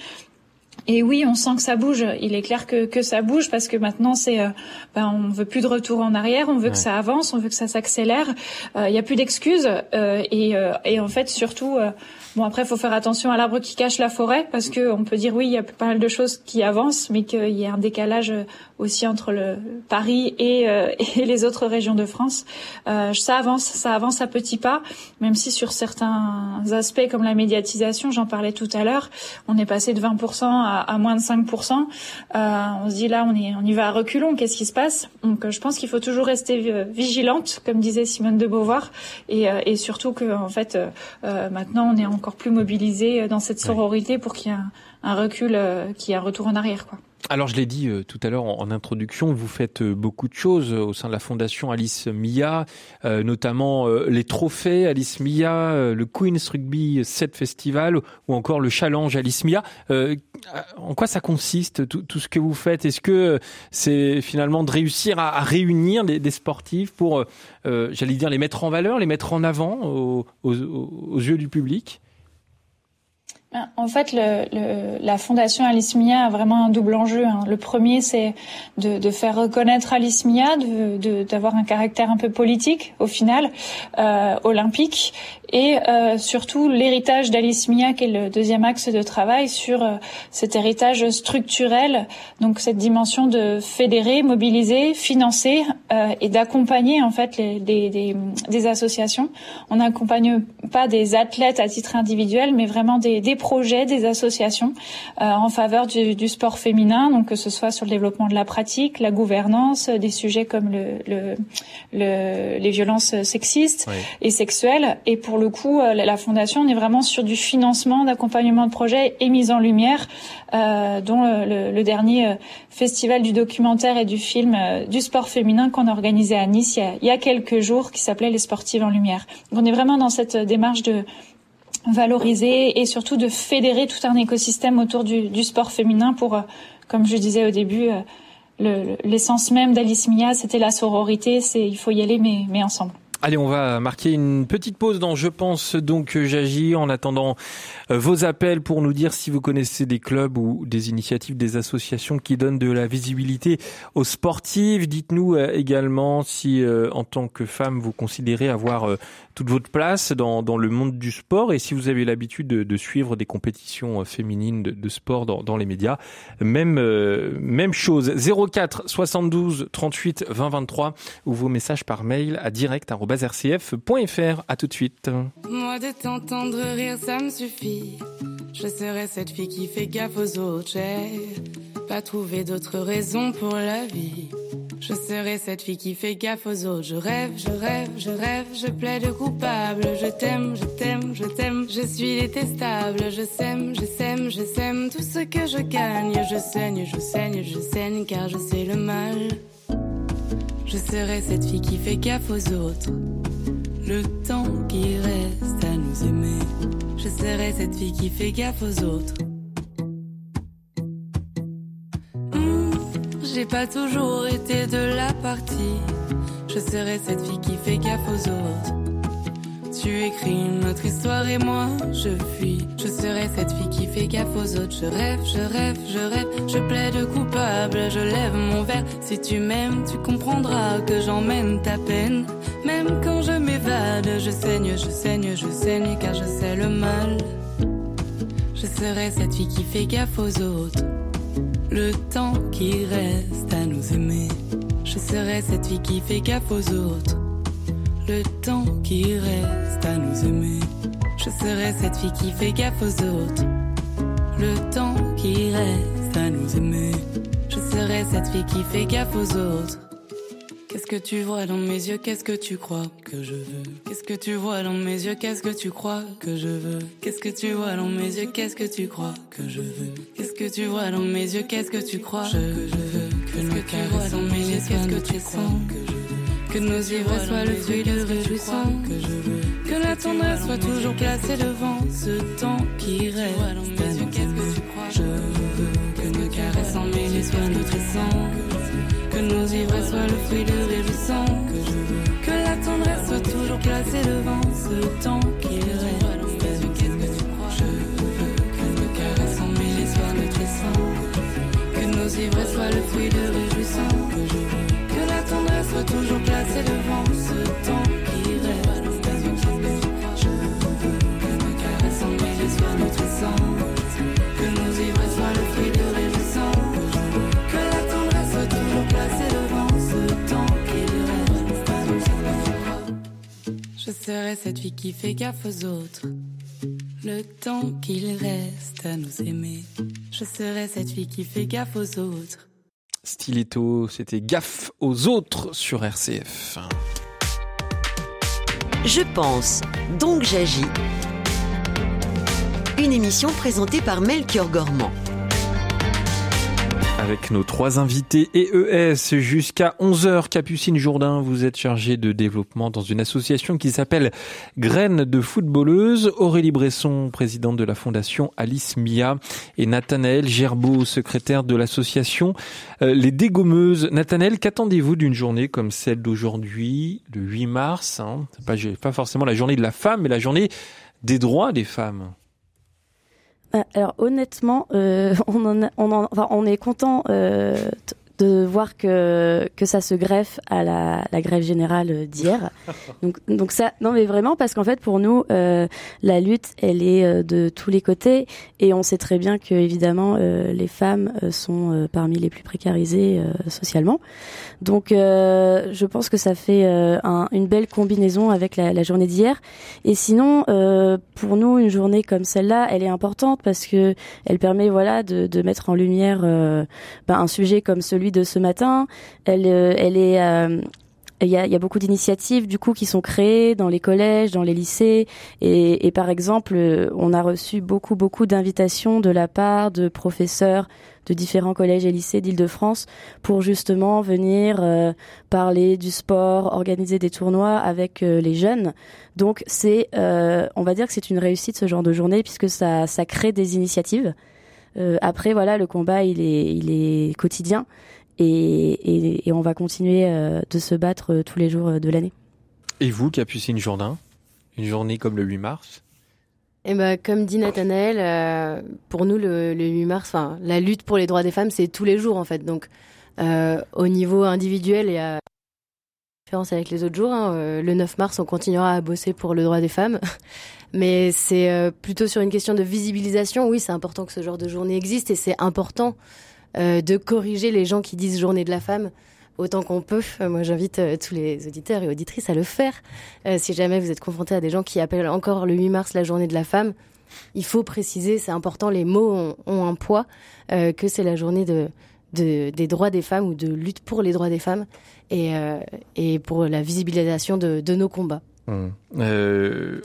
Et oui, on sent que ça bouge. Il est clair que, que ça bouge parce que maintenant, c'est, euh, ben, on veut plus de retour en arrière. On veut que ça avance. On veut que ça s'accélère. Euh, il n'y a plus d'excuses. Euh, et, euh, et, en fait, surtout, euh, bon après, il faut faire attention à l'arbre qui cache la forêt parce que on peut dire oui, il y a pas mal de choses qui avancent, mais qu'il y a un décalage aussi entre le Paris et, euh, et les autres régions de France. Euh, ça avance, ça avance à petits pas, même si sur certains aspects comme la médiatisation, j'en parlais tout à l'heure, on est passé de 20% à, moins de 5%. Euh, on se dit là, on, y va à reculons, qu'est-ce qui se passe? Donc euh, je pense qu'il faut toujours rester euh, vigilante, comme disait Simone de Beauvoir, et, et surtout que en fait maintenant on est encore plus mobilisé dans cette sororité pour qu'il y ait un, un recul, qu'il y ait un retour en arrière, quoi. Alors je l'ai dit euh, tout à l'heure en, en, introduction, vous faites euh, beaucoup de choses euh, au sein de la fondation Alice Mia, euh, notamment euh, les trophées Alice Mia, le Queen's Rugby 7 Festival ou encore le Challenge Alice Mia. en quoi ça consiste tout, tout, ce que vous faites? Est-ce que c'est finalement de réussir à, à réunir des, des, sportifs pour, j'allais dire, les mettre en valeur, les mettre en avant aux, aux, aux yeux du public? En fait, le, la fondation Alice Mia a vraiment un double enjeu. Hein. Le premier, c'est de, de, faire reconnaître Alice Mia, d'avoir un caractère un peu politique au final, euh, olympique, et euh, surtout l'héritage d'Alice Mia, qui est le deuxième axe de travail sur euh, cet héritage structurel, donc cette dimension de fédérer, mobiliser, financer euh, et d'accompagner en fait les, les, les, des associations. On n'accompagne pas des athlètes à titre individuel, mais vraiment des, des projets, des associations euh, en faveur du, du, sport féminin, donc que ce soit sur le développement de la pratique, la gouvernance, des sujets comme le, le, le les violences sexistes oui. et sexuelles, et pour le coup, euh, la fondation, on est vraiment sur du financement, d'accompagnement de projets et mise en lumière, euh, dont le, dernier euh, festival du documentaire et du film du sport féminin qu'on a organisé à Nice il y a, quelques jours, qui s'appelait Les Sportives en Lumière. Donc on est vraiment dans cette démarche de valoriser et surtout de fédérer tout un écosystème autour du, sport féminin pour, comme je disais au début, l'essence même d'Alice Mia, c'était la sororité, c'est il faut y aller mais ensemble. Allez, on va marquer une petite pause dans Je pense donc j'agis en attendant euh, vos appels pour nous dire si vous connaissez des clubs ou des initiatives, des associations qui donnent de la visibilité aux sportifs. Dites-nous euh, également si euh, en tant que femme vous considérez avoir toute votre place dans, le monde du sport et si vous avez l'habitude de, suivre des compétitions féminines de, de sport dans, dans, les médias. Même, même chose. 04 72 38 20 23 ou vos messages par mail à direct rcf.fr. À tout de suite. Moi de t'entendre rire, ça me suffit. Je serai cette fille qui fait gaffe aux autres. J'ai pas trouvé d'autres raisons pour la vie. Je serai cette fille qui fait gaffe aux autres. Je rêve, je rêve, je rêve, je plaide coupable. Je t'aime, je t'aime, je t'aime. Je suis détestable. Je sème, je sème, je sème tout ce que je gagne. Je saigne, je saigne, je saigne car je sais le mal. Je serai cette fille qui fait gaffe aux autres. Le temps qui reste à nous aimer. Je serai cette fille qui fait gaffe aux autres. Hmm, j'ai pas toujours été de la partie. Je serai cette fille qui fait gaffe aux autres. Tu écris notre histoire et moi je fuis. Je serai cette fille qui fait gaffe aux autres. Je rêve, je rêve, je rêve, je plaide coupable. Je lève mon verre. Si tu m'aimes, tu comprendras que j'emmène ta peine. Même quand je m'évade, je saigne, je saigne, je saigne car je sais le mal. Je serai cette fille qui fait gaffe aux autres. Le temps qui reste à nous aimer. Je serai cette fille qui fait gaffe aux autres le temps qui reste à nous aimer. Je serai cette fille qui fait gaffe aux autres. Le temps qui reste à nous aimer. Je serai cette fille qui fait gaffe aux autres. Qu'est-ce que tu vois dans mes yeux Qu'est-ce que tu crois que je veux Qu'est-ce que tu vois dans mes yeux Qu'est-ce que tu crois que je veux Qu'est-ce que tu vois dans mes yeux Qu'est-ce que tu crois que je veux Qu'est-ce que tu vois dans mes yeux Qu'est-ce que tu crois que je veux Qu'est-ce que tu vois dans mes yeux Qu'est-ce que tu sens que je que nos ivres soient le fruit de réjouissant. Que, la tendresse soit toujours placée devant ce temps qui reste. Qu'est-ce que tu crois Je veux que nos caresses en mêlées soient nutrissants. Que nos ivres soient le fruit de réjouissant. Que la tendresse soit toujours placée devant ce temps qui reste. Que nos caresses en mêlées soient nutrissants. Que nos ivres soient le fruit de réjouissant. Je serai cette fille qui fait gaffe aux autres. Le temps qu'il reste à nous aimer, je serai cette fille qui fait gaffe aux autres. Stiletto, c'était gaffe aux autres sur RCF. Je pense, donc j'agis. Une émission présentée par Melchior Gormand avec nos trois invités EES jusqu'à 11h. Capucine Jourdain, vous êtes chargée de développement dans une association qui s'appelle Graines de footballeuses. Aurélie Bresson, présidente de la fondation Alice Mia et Nathanaël Gerbeau, secrétaire de l'association euh, Les Dégommeuses. Nathanaël, qu'attendez-vous d'une journée comme celle d'aujourd'hui, le 8 mars hein? Pas, pas forcément la journée de la femme, mais la journée des droits des femmes alors honnêtement, euh, on, en on, en, enfin, on est content euh, de voir que que ça se greffe à la, la grève générale d'hier. donc donc ça non mais vraiment parce qu'en fait pour nous euh, la lutte elle est euh, de tous les côtés et on sait très bien que évidemment euh, les femmes euh, sont parmi les plus précarisées socialement. Donc je pense que ça fait un, une belle combinaison avec la, la journée d'hier et sinon pour nous une journée comme celle-là elle est importante parce que elle permet voilà de, de mettre en lumière ben, un sujet comme celui de ce matin. Elle, euh, elle est euh, il y a, beaucoup d'initiatives du coup qui sont créées dans les collèges, dans les lycées, et, et par exemple, euh, on a reçu beaucoup beaucoup d'invitations de la part de professeurs de différents collèges et lycées d'Île-de-France pour justement venir parler du sport, organiser des tournois avec les jeunes. Donc c'est, on va dire que c'est une réussite ce genre de journée puisque ça, ça crée des initiatives. après voilà, le combat il est, il est quotidien et, et, et on va continuer euh, de se battre euh, tous les jours euh, de l'année. Et vous, Capucine Jourdain Une journée comme le 8 mars? Eh ben, comme dit Nathanaël, euh, pour nous, le, 8 mars, enfin, la lutte pour les droits des femmes, c'est tous les jours, en fait. Donc, euh, au niveau individuel, il y a différence avec les autres jours. Hein. Le 9 mars, on continuera à bosser pour le droit des femmes. Mais c'est plutôt sur une question de visibilisation. Oui, c'est important que ce genre de journée existe et c'est important de corriger les gens qui disent journée de la femme autant qu'on peut. Moi, j'invite euh, tous les auditeurs et auditrices à le faire. Euh, si jamais vous êtes confrontés à des gens qui appellent encore le 8 mars la journée de la femme, il faut préciser, c'est important, les mots ont, un poids, euh, que c'est la journée de, des droits des femmes ou de lutte pour les droits des femmes et, pour la visibilisation de, nos combats. Hum.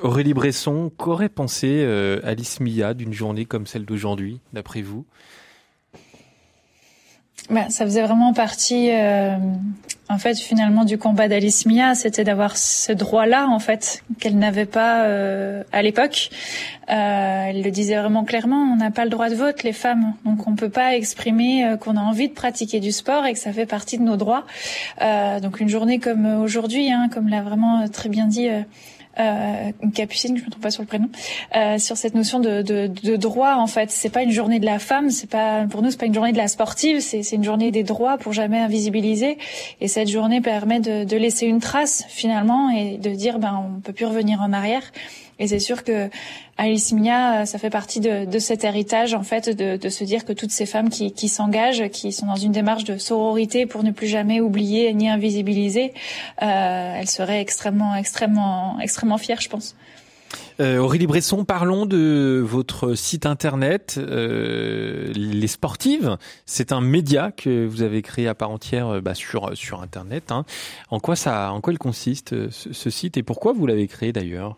Aurélie Bresson, qu'aurait pensé Alice Mia d'une journée comme celle d'aujourd'hui, d'après vous? Bah, ça faisait vraiment partie, euh, en fait, finalement, du combat d'Alice Mia, c'était d'avoir ce droit-là, en fait, qu'elle n'avait pas euh, à l'époque. Euh, elle le disait vraiment clairement, on n'a pas le droit de vote, les femmes, donc on peut pas exprimer euh, qu'on a envie de pratiquer du sport et que ça fait partie de nos droits. Euh, donc une journée comme aujourd'hui, hein, comme l'a vraiment très bien dit euh, Capucine, je me trompe pas sur le prénom, euh, sur cette notion de, de, de, droit. En fait, c'est pas une journée de la femme, c'est pas pour nous, c'est pas une journée de la sportive, c'est une journée des droits pour jamais invisibiliser. Et cette journée permet de, de laisser une trace finalement et de dire ben on peut plus revenir en arrière. Et c'est sûr que Alice Mia, euh, ça fait partie de, de, cet héritage, en fait, de, de, se dire que toutes ces femmes qui, qui s'engagent, qui sont dans une démarche de sororité pour ne plus jamais oublier ni invisibiliser, euh, elles seraient extrêmement, extrêmement, extrêmement fières, je pense. Euh, Aurélie Bresson, parlons de votre site internet, euh, Les Sportives. C'est un média que vous avez créé à part entière euh, bah, sur sur internet. Hein. En quoi ça, en quoi il consiste ce, ce site et pourquoi vous l'avez créé d'ailleurs?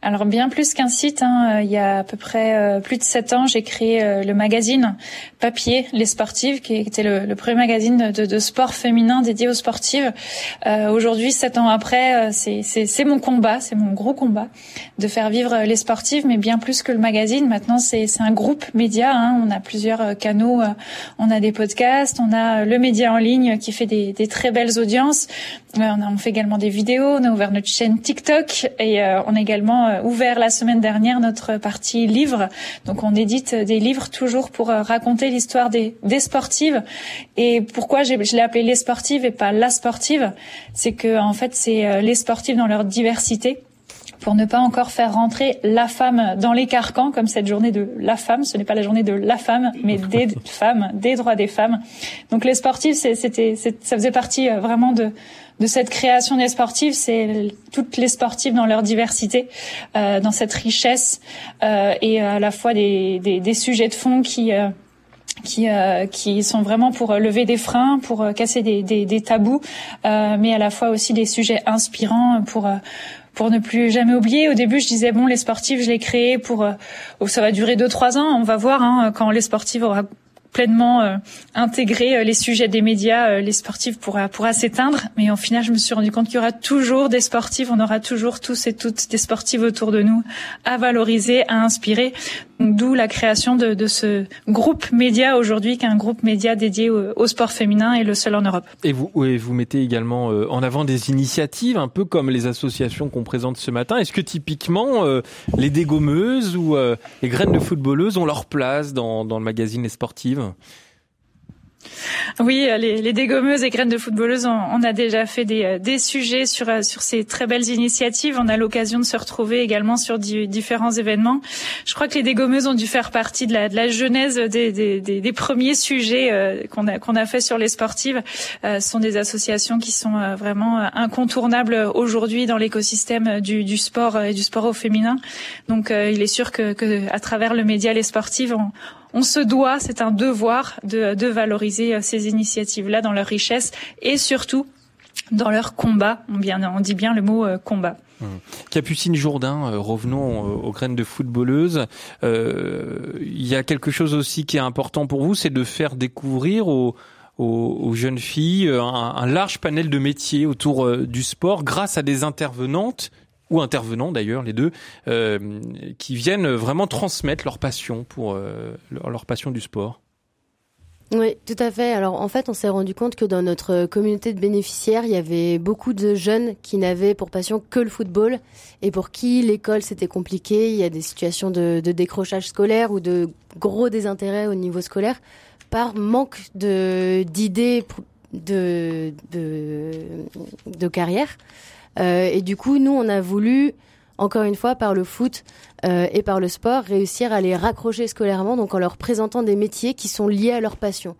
alors bien plus qu'un site, hein, euh, il y a à peu près euh, plus de sept ans, j'ai créé euh, le magazine papier Les Sportives, qui était le, premier magazine de, de, sport féminin dédié aux sportives. Aujourd'hui, sept ans après, c'est mon combat, c'est mon gros combat de faire vivre les sportives, mais bien plus que le magazine. Maintenant, c'est un groupe média. Hein, on a plusieurs canaux, on a des podcasts, on a le média en ligne qui fait des, des très belles audiences. On, a, on fait également des vidéos, on a ouvert notre chaîne TikTok et on a également euh, ouvert la semaine dernière notre partie livres. Donc on édite des livres toujours pour euh, raconter l'histoire des, des sportives. Et pourquoi je l'ai appelé les sportives et pas la sportive, c'est que en fait c'est euh, les sportives dans leur diversité pour ne pas encore faire rentrer la femme dans les carcans, comme cette journée de la femme. Ce n'est pas la journée de la femme, mais des femmes, des droits des femmes. Donc les sportives, c'était, ça faisait partie vraiment de de cette création des sportives, c'est toutes les sportives dans leur diversité, euh, dans cette richesse euh, et à la fois des, des, des sujets de fond qui euh, qui, euh, qui sont vraiment pour lever des freins, pour casser des, des, des tabous, mais à la fois aussi des sujets inspirants pour pour ne plus jamais oublier. Au début, je disais bon, les sportives, je l'ai créé pour, ça va durer deux trois ans. On va voir hein, quand les sportives auront pleinement euh, intégrer euh, les sujets des médias, euh, les sportifs pourra pourra s'éteindre. Mais au final, je me suis rendu compte qu'il y aura toujours des sportifs, on aura toujours tous et toutes des sportifs autour de nous à valoriser, à inspirer. D'où la création de, de, ce groupe média aujourd'hui, qui est un groupe média dédié au, sport féminin et le seul en Europe. Et vous, vous mettez également en avant des initiatives, un peu comme les associations qu'on présente ce matin. Est-ce que typiquement les dégommeuses ou les graines de footballeuses ont leur place dans, dans le magazine Les Sportives? Oui, les, les, dégommeuses et graines de footballeuses, on, a déjà fait des, euh, des, sujets sur, euh, sur ces très belles initiatives. On a l'occasion de se retrouver également sur différents événements. Je crois que les dégommeuses ont dû faire partie de la, de la genèse des, des, des, premiers sujets euh, qu'on a, qu'on a fait sur les sportives. ce sont des associations qui sont vraiment incontournables aujourd'hui dans l'écosystème du, du, sport et du sport au féminin. Donc, il est sûr que, que, à travers le média Les Sportives, on, on se doit, c'est un devoir de, valoriser euh, ces initiatives-là dans leur richesse et surtout dans leur combat. On, dit bien le mot euh, combat. Mmh. Capucine Jourdain, euh, revenons aux graines de footballeuse. Il y a quelque chose aussi qui est important pour vous, c'est de faire découvrir aux, jeunes filles un, large panel de métiers autour du sport grâce à des intervenantes ou intervenants d'ailleurs, les deux, euh, qui viennent vraiment transmettre leur passion pour euh, leur, passion du sport. Oui, tout à fait. Alors en fait, on s'est rendu compte que dans notre communauté de bénéficiaires, il y avait beaucoup de jeunes qui n'avaient pour passion que le football et pour qui l'école c'était compliqué. Il y a des situations de, décrochage scolaire ou de gros désintérêt au niveau scolaire par manque d'idées de carrière. Euh, et du coup, nous, on a voulu encore une fois, par le foot euh, et par le sport, réussir à les raccrocher scolairement, donc en leur présentant des métiers qui sont liés à leur passion.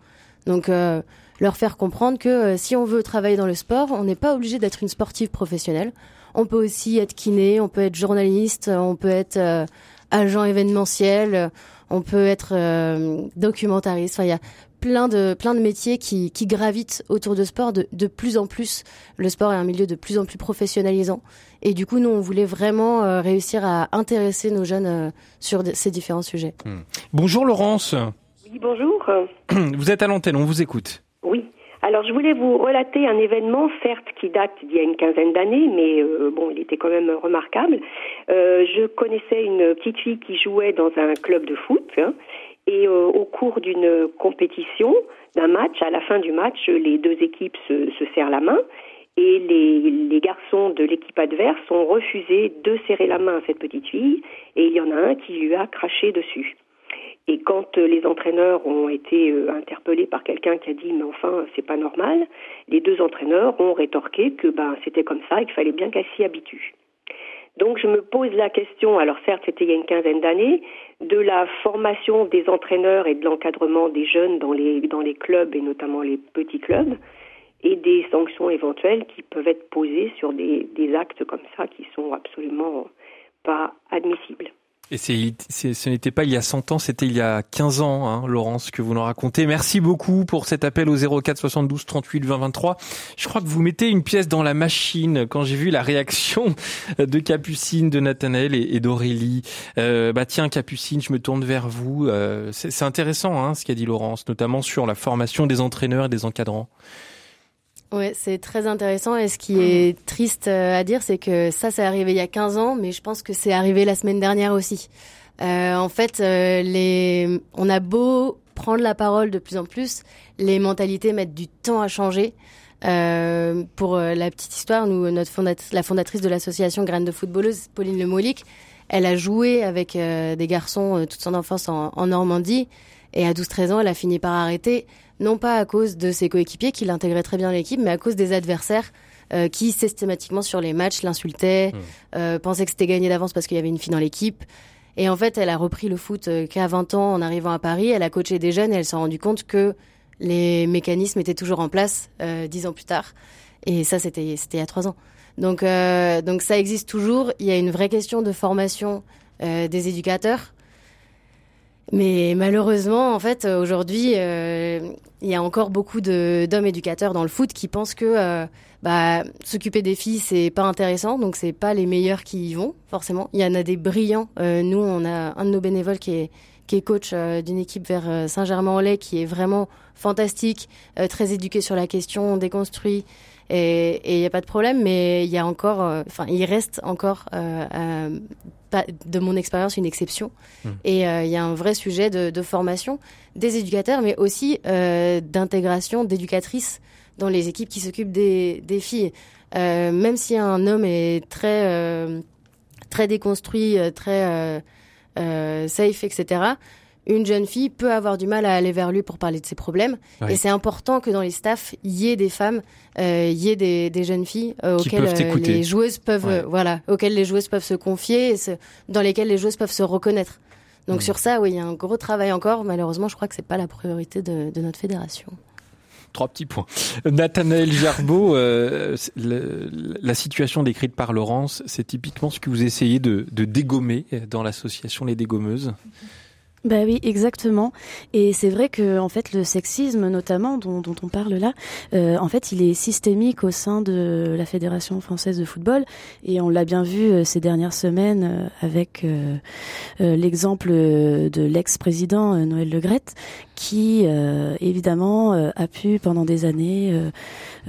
Donc, euh, leur faire comprendre que si on veut travailler dans le sport, on n'est pas obligé d'être une sportive professionnelle. On peut aussi être kiné, on peut être journaliste, on peut être agent événementiel, on peut être documentariste. Y a plein de plein de métiers qui, qui gravitent autour de sport de, de plus en plus. Le sport est un milieu de plus en plus professionnalisant et du coup nous on voulait vraiment euh, réussir à intéresser nos jeunes euh, sur ces différents sujets. Hmm. Bonjour Laurence. Oui bonjour. Vous êtes à l'antenne, on vous écoute. Oui. Alors je voulais vous relater un événement, certes qui date d'il y a une quinzaine d'années, mais euh, bon, il était quand même remarquable. je connaissais une petite fille qui jouait dans un club de foot, hein, et euh, au cours d'une compétition, d'un match, à la fin du match, les deux équipes se, se serrent la main et les, garçons de l'équipe adverse ont refusé de serrer la main à cette petite fille et il y en a un qui lui a craché dessus. Et quand euh, les entraîneurs ont été euh, interpellés par quelqu'un qui a dit mais enfin c'est pas normal, les deux entraîneurs ont rétorqué que ben c'était comme ça et qu'il fallait bien qu'elle s'y habitue. Donc je me pose la question, alors certes c'était il y a une quinzaine d'années, de la formation des entraîneurs et de l'encadrement des jeunes dans les, dans les clubs et notamment les petits clubs et des sanctions éventuelles qui peuvent être posées sur des, des actes comme ça qui sont absolument pas admissibles. Et ce n'était pas il y a 100 ans, c'était il y a 15 ans, hein, Laurence, que vous nous racontez. Merci beaucoup pour cet appel au 04 72 38 20 23. Je crois que vous mettez une pièce dans la machine quand j'ai vu la réaction de Capucine, de Nathanaël et, d'Aurélie. Euh, bah tiens, Capucine, je me tourne vers vous. Euh, c'est, intéressant hein, ce qu'a dit Laurence, notamment sur la formation des entraîneurs et des encadrants. Ouais, c'est très intéressant. Et ce qui est triste euh, à dire, c'est que ça, c'est arrivé il y a 15 ans, mais je pense que c'est arrivé la semaine dernière aussi. Euh, en fait, euh, les... on a beau prendre la parole de plus en plus, les mentalités mettent du temps à changer. Euh, pour euh, la petite histoire, nous, notre la fondatrice de l'association Graines de footballeuse, Pauline Lemolic, elle a joué avec des garçons toute son enfance en, en Normandie. Et à 12-13 ans, elle a fini par arrêter non pas à cause de ses coéquipiers qui l'intégraient très bien l'équipe, mais à cause des adversaires euh, qui systématiquement sur les matchs l'insultaient, mmh. euh, pensaient que c'était gagné d'avance parce qu'il y avait une fille dans l'équipe. Et en fait, elle a repris le foot euh, qu'à 20 ans en arrivant à Paris. Elle a coaché des jeunes et elle s'est rendue compte que les mécanismes étaient toujours en place euh, dix ans plus tard. Et ça, c'était c'était il y a trois ans. Donc euh, donc ça existe toujours. Il y a une vraie question de formation des éducateurs. Mais malheureusement, en fait, aujourd'hui, euh, il y a encore beaucoup d'hommes éducateurs dans le foot qui pensent que euh, bah, s'occuper des filles, c'est pas intéressant, donc c'est pas les meilleurs qui y vont, forcément. Il y en a des brillants. Euh, nous, on a un de nos bénévoles qui est, qui est coach euh, d'une équipe vers euh, Saint-Germain-en-Laye, qui est vraiment fantastique, euh, très éduqué sur la question, déconstruit et il n'y a pas de problème, mais il y a encore, enfin, il reste encore euh, pas, de mon expérience, une exception. Mmh. Et euh, il y a un vrai sujet de, de, formation des éducateurs, mais aussi euh, d'intégration d'éducatrices dans les équipes qui s'occupent des, des, filles. Euh, même si un homme est très, euh, très déconstruit, euh, très safe, etc., une jeune fille peut avoir du mal à aller vers lui pour parler de ses problèmes. Et c'est important que dans les staffs, il y ait des femmes, euh, il y ait des, des jeunes filles euh, auxquelles euh, les joueuses peuvent, ouais. voilà, auxquelles les joueuses peuvent se confier, et se, dans lesquelles les joueuses peuvent se reconnaître. Donc mmh. sur ça, oui, il y a un gros travail encore. Malheureusement, je crois que c'est pas la priorité de, de, notre fédération. Trois petits points. Nathanaël Gerbeau, euh, le, la situation décrite par Laurence, c'est typiquement ce que vous essayez de, de dégommer dans l'association Les Dégommeuses? Bah oui, exactement. Et c'est vrai que en fait le sexisme, notamment dont, dont on parle là, euh, en fait il est systémique au sein de la fédération française de football, et on l'a bien vu euh, ces dernières semaines euh, avec euh, euh, l'exemple de l'ex-président euh, Noël Legrette, qui évidemment a pu pendant des années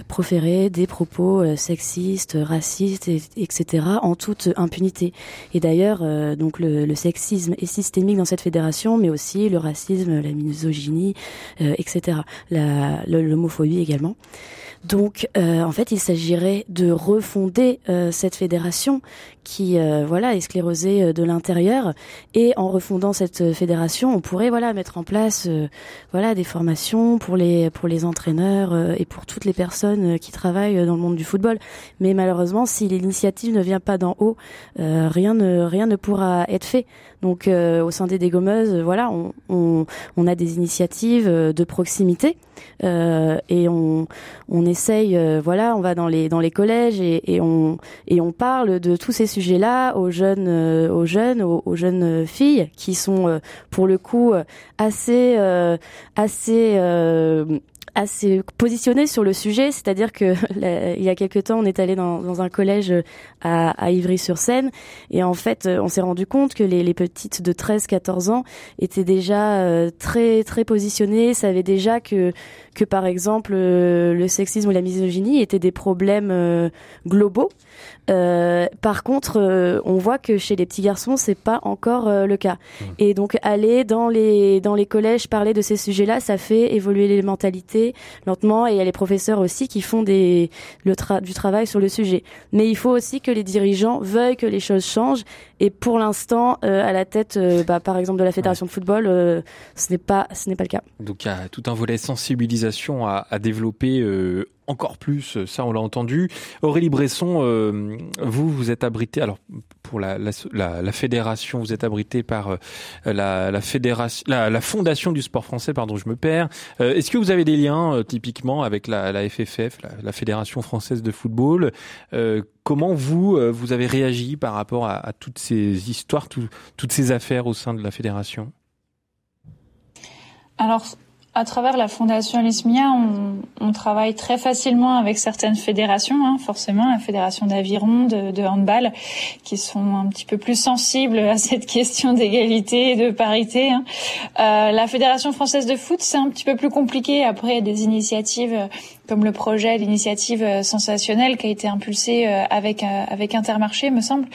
proférer des propos sexistes, racistes, etc. en toute impunité. Et d'ailleurs, donc le, le, sexisme est systémique dans cette fédération, mais aussi le racisme, la misogynie, etc. L'homophobie également. Donc, euh, en fait, il s'agirait de refonder euh, cette fédération qui, euh, voilà, est sclérosée de l'intérieur. Et en refondant cette fédération, on pourrait, voilà, mettre en place, voilà, des formations pour les pour les entraîneurs et pour toutes les personnes qui travaillent dans le monde du football. Mais malheureusement, si l'initiative ne vient pas d'en haut, rien ne rien ne pourra être fait. Donc, au sein des dégommeuses, voilà, on, on, on a des initiatives de proximité et on on essaye, euh, voilà, on va dans les dans les collèges et, et on et on parle de tous ces sujets-là aux jeunes euh, aux jeunes aux, jeunes filles qui sont euh, pour le coup assez assez assez positionné sur le sujet, c'est-à-dire que il y a quelques temps, on est allé dans, un collège à, Ivry-sur-Seine et en fait, on s'est rendu compte que les, petites de 13-14 ans étaient déjà très très positionnées, savaient déjà que que par exemple euh, le sexisme ou la misogynie étaient des problèmes euh, globaux. Euh, par contre, on voit que chez les petits garçons, c'est pas encore le cas. Mmh. Et donc aller dans les dans les collèges parler de ces sujets-là, ça fait évoluer les mentalités lentement. Et il y a les professeurs aussi qui font des le du travail sur le sujet. Mais il faut aussi que les dirigeants veuillent que les choses changent. Et pour l'instant, à la tête, bah, par exemple de la fédération de football, ce n'est pas ce n'est pas le cas. Donc il y a tout un volet sensibilisation à, développer euh, encore plus, ça on l'a entendu. Aurélie Bresson, euh, vous, vous êtes abrité, alors pour la, la, fédération, vous êtes abrité par euh, la, fédération, la, fondation du sport français, pardon, je me perds. Est-ce que vous avez des liens typiquement avec la, FFF, la, Fédération française de football? Comment vous, vous avez réagi par rapport à, toutes ces histoires, toutes ces affaires au sein de la fédération? Alors, à travers la fondation Lismia, on, on, travaille très facilement avec certaines fédérations, hein, forcément la fédération d'aviron, de, de, handball, qui sont un petit peu plus sensibles à cette question d'égalité et de parité. Hein. Euh, la fédération française de foot, c'est un petit peu plus compliqué. Après, il y a des initiatives comme le projet, l'initiative euh, sensationnelle qui a été impulsée euh, avec euh, avec Intermarché, me semble,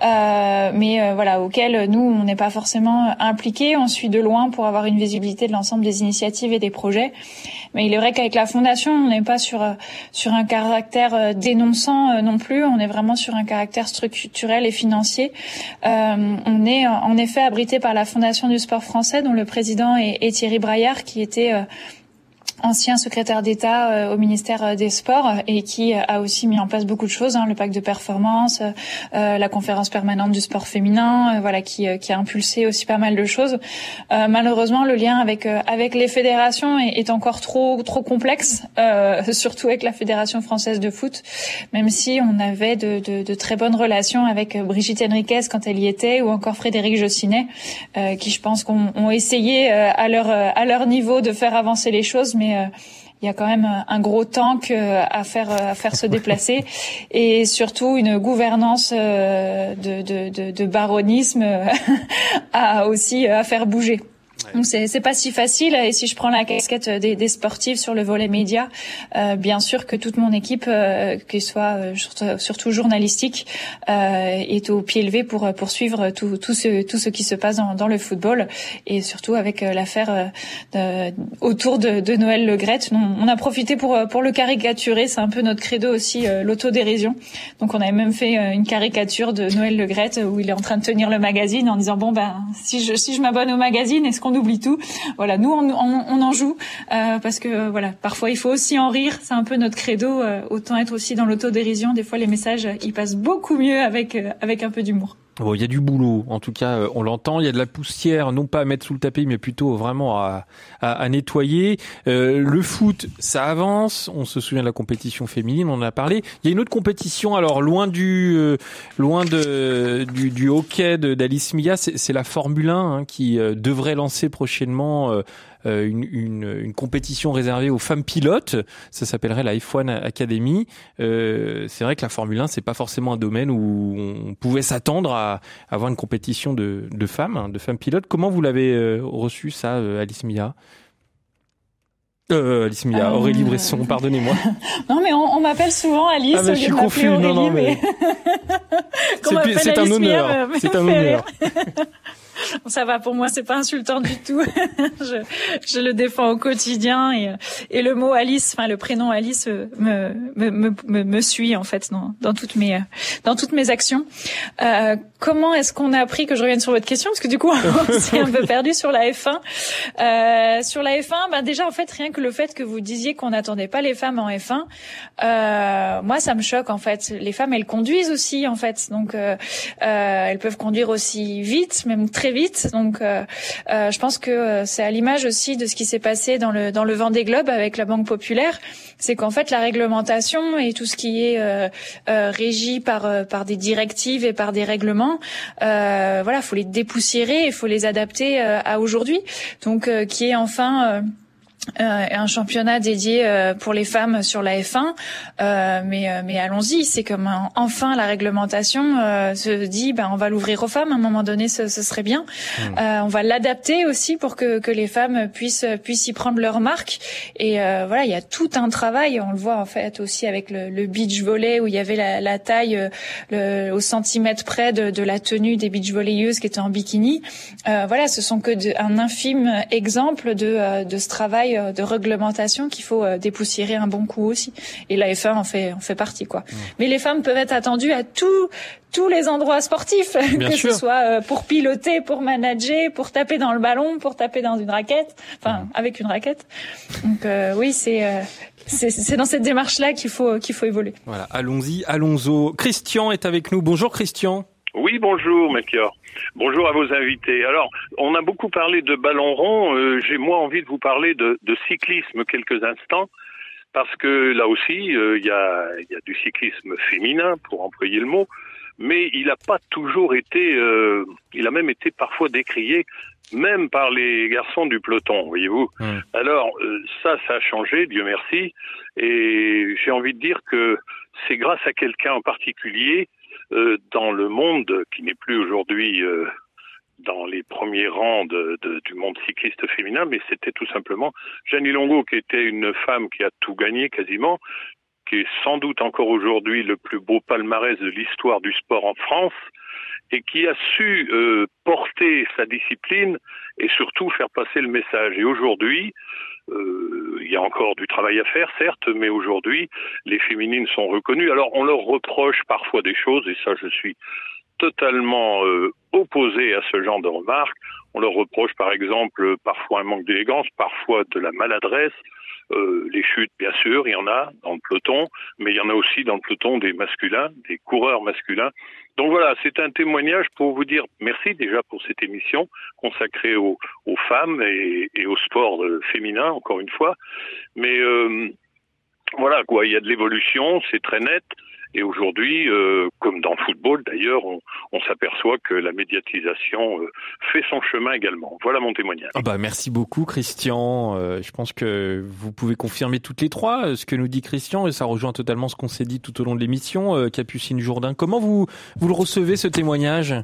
mais voilà auquel nous on n'est pas forcément impliqués. On suit de loin pour avoir une visibilité de l'ensemble des initiatives et des projets. Mais il est vrai qu'avec la fondation, on n'est pas sur sur un caractère dénonçant non plus. On est vraiment sur un caractère structurel et financier. on est en effet abrité par la Fondation du sport français, dont le président est, est Thierry Braillard, qui était ancien secrétaire d'État euh, au ministère euh, des Sports et qui euh, a aussi mis en place beaucoup de choses, hein, le pacte de performance, la conférence permanente du sport féminin, voilà, qui, a impulsé aussi pas mal de choses. malheureusement, le lien avec les fédérations est, encore trop trop complexe, surtout avec la fédération française de foot, même si on avait de très bonnes relations avec Brigitte Henriquez quand elle y était, ou encore Frédéric Jossinet, qui je pense qu'on ont essayé à leur à leur niveau de faire avancer les choses, mais euh, il y a quand même un gros tank euh, à faire à faire se déplacer et surtout une gouvernance euh, de, de, de, de baronisme à aussi à faire bouger. Donc c'est c'est pas si facile et si je prends la casquette des, des sportifs sur le volet média, euh, bien sûr que toute mon équipe, euh, qu'il soit euh, surtout, journalistique, euh, est au pied levé pour poursuivre tout, tout ce tout ce qui se passe dans, dans le football et surtout avec euh, l'affaire autour de, de Noël Le Gret. On, a profité pour pour le caricaturer, c'est un peu notre credo aussi l'autodérision. Donc on avait même fait une caricature de Noël Le Gret où il est en train de tenir le magazine en disant bon ben si je si je m'abonne au magazine, est-ce qu'on oublie tout. Voilà, nous on, on, en joue euh, parce que voilà, parfois il faut aussi en rire. C'est un peu notre credo. Euh, autant être aussi dans l'autodérision. Des fois les messages ils passent beaucoup mieux avec euh, avec un peu d'humour. Bon, il y a du boulot, en tout cas, on l'entend. Il y a de la poussière, non pas à mettre sous le tapis, mais plutôt vraiment à, nettoyer. le foot, ça avance. On se souvient de la compétition féminine, on en a parlé. Il y a une autre compétition, alors loin du loin de du, hockey d'Alice Mia, c'est la Formule 1 hein, qui devrait lancer prochainement euh, euh, une, une, une, compétition réservée aux femmes pilotes. Ça s'appellerait la F1 Academy. Euh, c'est vrai que la Formule 1, c'est pas forcément un domaine où on pouvait s'attendre à avoir une compétition de, de femmes, hein, de femmes pilotes. Comment vous l'avez reçu ça, Alice Mia? Euh, Alice Mia, euh, Aurélie Bresson, pardonnez-moi. non, mais on, m'appelle souvent Alice. Ah je suis confus. non, non, mais. c'est un honneur. C'est un honneur. Ça va pour moi, c'est pas insultant du tout. je, je, le défends au quotidien et, et le mot Alice, enfin le prénom Alice me me, me, me, suit en fait dans, dans toutes mes dans toutes mes actions. Euh, comment est-ce qu'on a appris que je revienne sur votre question? Parce que du coup on s'est un peu perdu sur la F1. Euh, sur la F1, ben déjà en fait rien que le fait que vous disiez qu'on n'attendait pas les femmes en F1, euh, moi ça me choque en fait. Les femmes elles conduisent aussi en fait, donc euh, euh elles peuvent conduire aussi vite, même très vite. Donc, euh, euh, je pense que euh, c'est à l'image aussi de ce qui s'est passé dans le dans le Vendée Globe avec la Banque Populaire, c'est qu'en fait la réglementation et tout ce qui est régi par par des directives et par des règlements, voilà, faut les dépoussiérer, il faut les adapter à aujourd'hui. Donc, qui est enfin euh, un championnat dédié euh, pour les femmes sur la F1, euh, mais euh, mais allons-y, c'est comme enfin la réglementation se dit, ben on va l'ouvrir aux femmes à un moment donné, ce, ce serait bien. Mmh. on va l'adapter aussi pour que que les femmes puissent puissent y prendre leur marque. Et voilà, il y a tout un travail, on le voit en fait aussi avec le, le beach volley où il y avait la, la taille le, au centimètre près de, de, la tenue des beach volleyeuses qui étaient en bikini. voilà, ce sont que de, un infime exemple de de ce travail euh, de réglementation qu'il faut euh, dépoussiérer un bon coup aussi. Et la F1 en fait en fait partie quoi. Mais les femmes peuvent être attendues à tous tous les endroits sportifs, que ce soit euh, pour piloter, pour manager, pour taper dans le ballon, pour taper dans une raquette, enfin avec une raquette. Donc oui, c'est c'est dans cette démarche-là qu'il faut qu'il faut évoluer. Voilà, allons-y, allons-y. Christian est avec nous. Bonjour Christian. Oui, bonjour Melchior. Bonjour à vos invités. Alors, on a beaucoup parlé de ballon rond. Euh, j'ai moi envie de vous parler de, de, cyclisme quelques instants, parce que là aussi, euh, il y, a, y, a, du cyclisme féminin, pour employer le mot, mais il n'a pas toujours été, euh, il a même été parfois décrié, même par les garçons du peloton, voyez-vous. Mmh. Alors, ça, ça a changé, Dieu merci, et j'ai envie de dire que c'est grâce à quelqu'un en particulier euh, dans le monde qui n'est plus aujourd'hui euh, dans les premiers rangs du monde cycliste féminin, mais c'était tout simplement Jenny Longo, qui était une femme qui a tout gagné quasiment, qui est sans doute encore aujourd'hui le plus beau palmarès de l'histoire du sport en France, et qui a su euh, porter sa discipline et surtout faire passer le message. Et aujourd'hui, euh, il y a encore du travail à faire, certes, mais aujourd'hui, les féminines sont reconnues. Alors, on leur reproche parfois des choses, et ça, je suis totalement euh, opposé à ce genre de remarques. On leur reproche, par exemple, parfois un manque d'élégance, parfois de la maladresse. Euh, les chutes, bien sûr, il y en a dans le peloton, mais il y en a aussi dans le peloton des masculins, des coureurs masculins. Donc voilà, c'est un témoignage pour vous dire merci déjà pour cette émission consacrée aux, femmes et, et, au sport euh, féminin, encore une fois. Mais euh, voilà, quoi, il y a de l'évolution, c'est très net. Et aujourd'hui, euh, comme dans le football d'ailleurs, on, s'aperçoit que la médiatisation euh, fait son chemin également. Voilà mon témoignage. Ah bah merci beaucoup Christian. Euh, je pense que vous pouvez confirmer toutes les trois ce que nous dit Christian et ça rejoint totalement ce qu'on s'est dit tout au long de l'émission. Capucine Jourdain, comment vous vous le recevez ce témoignage?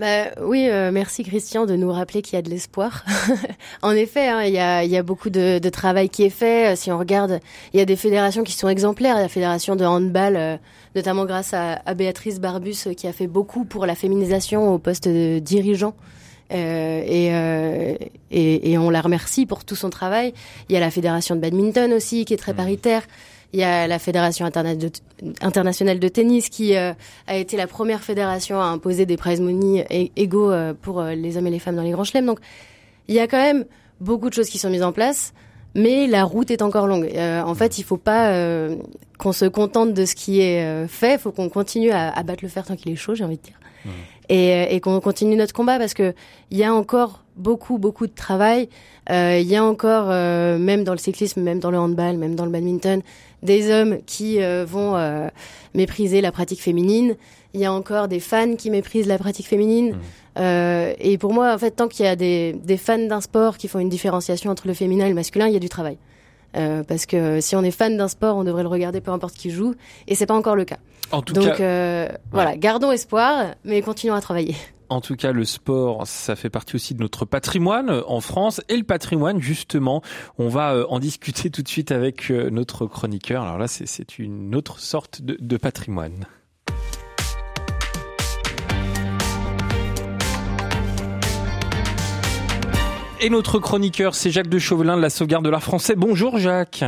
Bah, oui, euh, merci Christian de nous rappeler qu'il y a de l'espoir. en effet, hein, il, y a, y, a, beaucoup de, de, travail qui est fait. Euh, si on regarde, il y a des fédérations qui sont exemplaires. Il y a la fédération de handball, euh, notamment grâce à, à, Béatrice Barbus, qui a fait beaucoup pour la féminisation au poste de dirigeant. Et, et, et, on la remercie pour tout son travail. Il y a la fédération de badminton aussi, qui est très mmh. Il y a la Fédération internationale de tennis qui euh, a été la première fédération à imposer des prize money égaux euh, pour euh, les hommes et les femmes dans les grands chelems. Donc, il y a quand même beaucoup de choses qui sont mises en place, mais la route est encore longue. en fait, il faut pas qu'on se contente de ce qui est fait. Il faut qu'on continue à, à, battre le fer tant qu'il est chaud, j'ai envie de dire. Mmh. Et, et qu'on continue notre combat parce que il y a encore beaucoup, beaucoup de travail. Il y a encore, même dans le cyclisme, même dans le handball, même dans le badminton, des hommes qui euh, vont euh, mépriser la pratique féminine. Il y a encore des fans qui méprisent la pratique féminine. Mmh. Euh, et pour moi, en fait, tant qu'il y a des, des fans d'un sport qui font une différenciation entre le féminin et le masculin, il y a du travail. Euh, parce que si on est fan d'un sport, on devrait le regarder peu importe qui joue, et c'est pas encore le cas. En tout Donc euh, voilà, gardons espoir, mais continuons à travailler. En tout cas, le sport, ça fait partie aussi de notre patrimoine en France. Et le patrimoine, justement, on va euh, en discuter tout de suite avec euh, notre chroniqueur. Alors là, c'est une autre sorte de, de patrimoine. Et notre chroniqueur, c'est Jacques de Chauvelin de la sauvegarde de l'art français. Bonjour Jacques.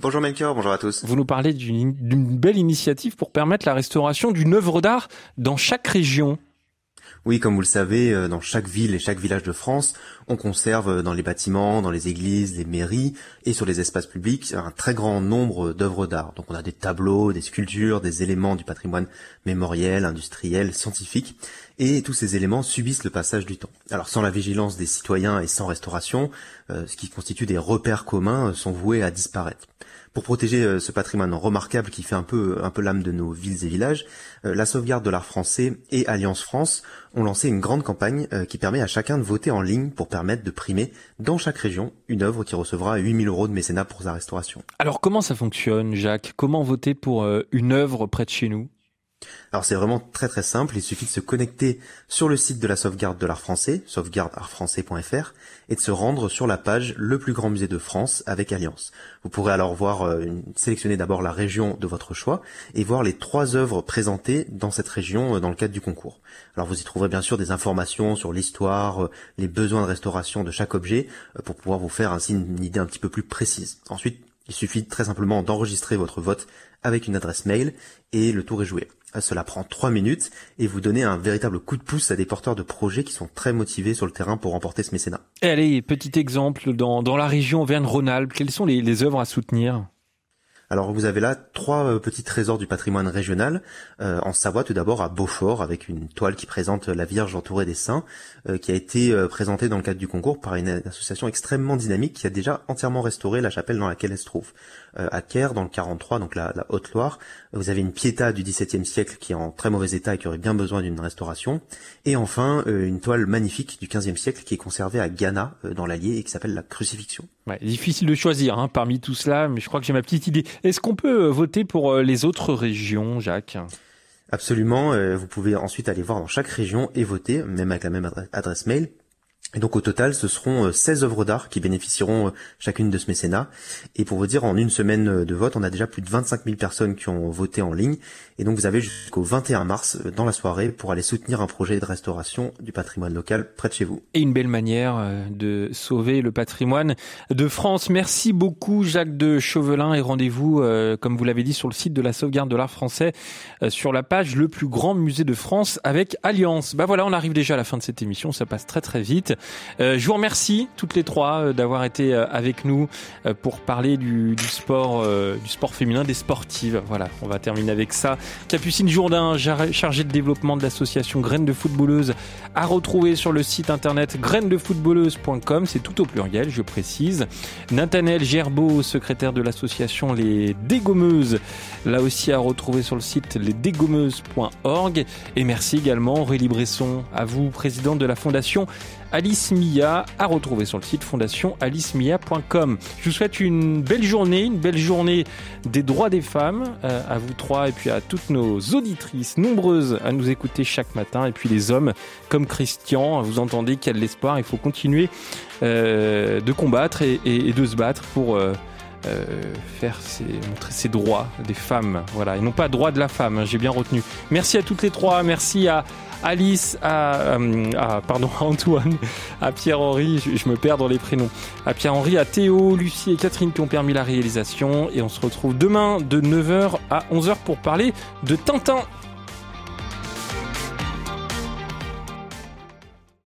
Bonjour Melchior, bonjour à tous. Vous nous parlez d'une belle initiative pour permettre la restauration d'une œuvre d'art dans chaque région. Oui, comme vous le savez, euh, dans chaque ville et chaque village de France, on conserve euh, dans les bâtiments, dans les églises, les mairies et sur les espaces publics un très grand nombre d'œuvres d'art. Donc on a des tableaux, des sculptures, des éléments du patrimoine mémoriel, industriel, scientifique, et tous ces éléments subissent le passage du temps. Alors sans la vigilance des citoyens et sans restauration, euh, ce qui constitue des repères communs sont voués à disparaître. Pour protéger euh, ce patrimoine remarquable qui fait un peu, un peu l'âme de nos villes et villages, euh, la sauvegarde de l'art français et Alliance France ont lancé une grande campagne euh, qui permet à chacun de voter en ligne pour permettre de primer dans chaque région une œuvre qui recevra 8000 euros de mécénat pour sa restauration. Alors comment ça fonctionne, Jacques? Comment voter pour une œuvre près de chez nous? Alors c'est vraiment très très simple, il suffit de se connecter sur le site de la sauvegarde de l'art français, sauvegardeartfrançais.fr, et de se rendre sur la page Le plus grand musée de France avec Alliance. Vous pourrez alors voir, euh, sélectionner d'abord la région de votre choix et voir les trois œuvres présentées dans cette région euh, dans le cadre du concours. Alors vous y trouverez bien sûr des informations sur l'histoire, euh, les besoins de restauration de chaque objet, pour pouvoir vous faire ainsi une idée un petit peu plus précise. Ensuite, il suffit très simplement d'enregistrer votre vote avec une adresse mail et le tour est joué. Cela prend trois minutes et vous donnez un véritable coup de pouce à des porteurs de projets qui sont très motivés sur le terrain pour remporter ce mécénat. Et allez, petit exemple, dans, dans la région Auvergne-Rhône-Alpes, quelles sont les, les œuvres à soutenir? Alors vous avez là trois euh, petits trésors du patrimoine régional. Euh, en Savoie, tout d'abord à Beaufort, avec une toile qui présente la Vierge entourée des saints, euh, qui a été présentée dans le cadre du concours par une association extrêmement dynamique qui a déjà entièrement restauré la chapelle dans laquelle elle se trouve. À Caire, dans le 43, donc la, la Haute-Loire, vous avez une piéta du XVIIe siècle qui est en très mauvais état et qui aurait bien besoin d'une restauration. Et enfin, une toile magnifique du XVe siècle qui est conservée à Ghana, dans l'Allier, et qui s'appelle la Crucifixion. Ouais, difficile de choisir hein, parmi tout cela, mais je crois que j'ai ma petite idée. Est-ce qu'on peut euh, voter pour euh, les autres régions, Jacques? Absolument. Euh, vous pouvez ensuite aller voir dans chaque région et voter, même avec la même adresse mail. Et donc au total, ce seront 16 œuvres d'art qui bénéficieront chacune de ce mécénat. Et pour vous dire, en une semaine de vote, on a déjà plus de 25 000 personnes qui ont voté en ligne. Et donc vous avez jusqu'au 21 mars euh, dans la soirée pour aller soutenir un projet de restauration du patrimoine local près de chez vous. Et une belle manière euh, de sauver le patrimoine de France. Merci beaucoup Jacques de Chauvelin et rendez-vous, euh, comme vous l'avez dit, sur le site de la sauvegarde de l'art français, sur la page Le plus grand musée de France avec Alliance. Bah voilà, on arrive déjà à la fin de cette émission, ça passe très très vite. Je vous remercie toutes les trois d'avoir été avec nous pour parler du, sport, du sport féminin, des sportives. Voilà, on va terminer avec ça. Capucine Jourdain, chargée de développement de l'association Graines de Footballeuse, à retrouver sur le site internet grainesdefootballeuses.com, c'est tout au pluriel, je précise. Nathanaël Gerbeau, secrétaire de l'association Les Dégommeuses, là aussi à retrouver sur le site lesdégommeuses.org. Et merci également Aurélie Bresson, à vous, présidente de la fondation Alice Mia à retrouver sur le site fondationalicemia.com. Je vous souhaite une belle journée, une belle journée des droits des femmes euh, à vous trois et puis à toutes nos auditrices nombreuses à nous écouter chaque matin et puis les hommes comme Christian, vous entendez qu'il y a de l'espoir, il faut continuer euh, de combattre et, de se battre pour euh, faire montrer ses droits des femmes, voilà, et non pas droit de la femme, hein, j'ai bien retenu. Merci à toutes les trois, merci à Alice, euh, à, pardon, Antoine, à Pierre-Henri, je, me perds dans les prénoms, à Pierre-Henri, à Théo, Lucie et Catherine qui ont permis la réalisation. Et on se retrouve demain de 9h à 11h pour parler de Tintin.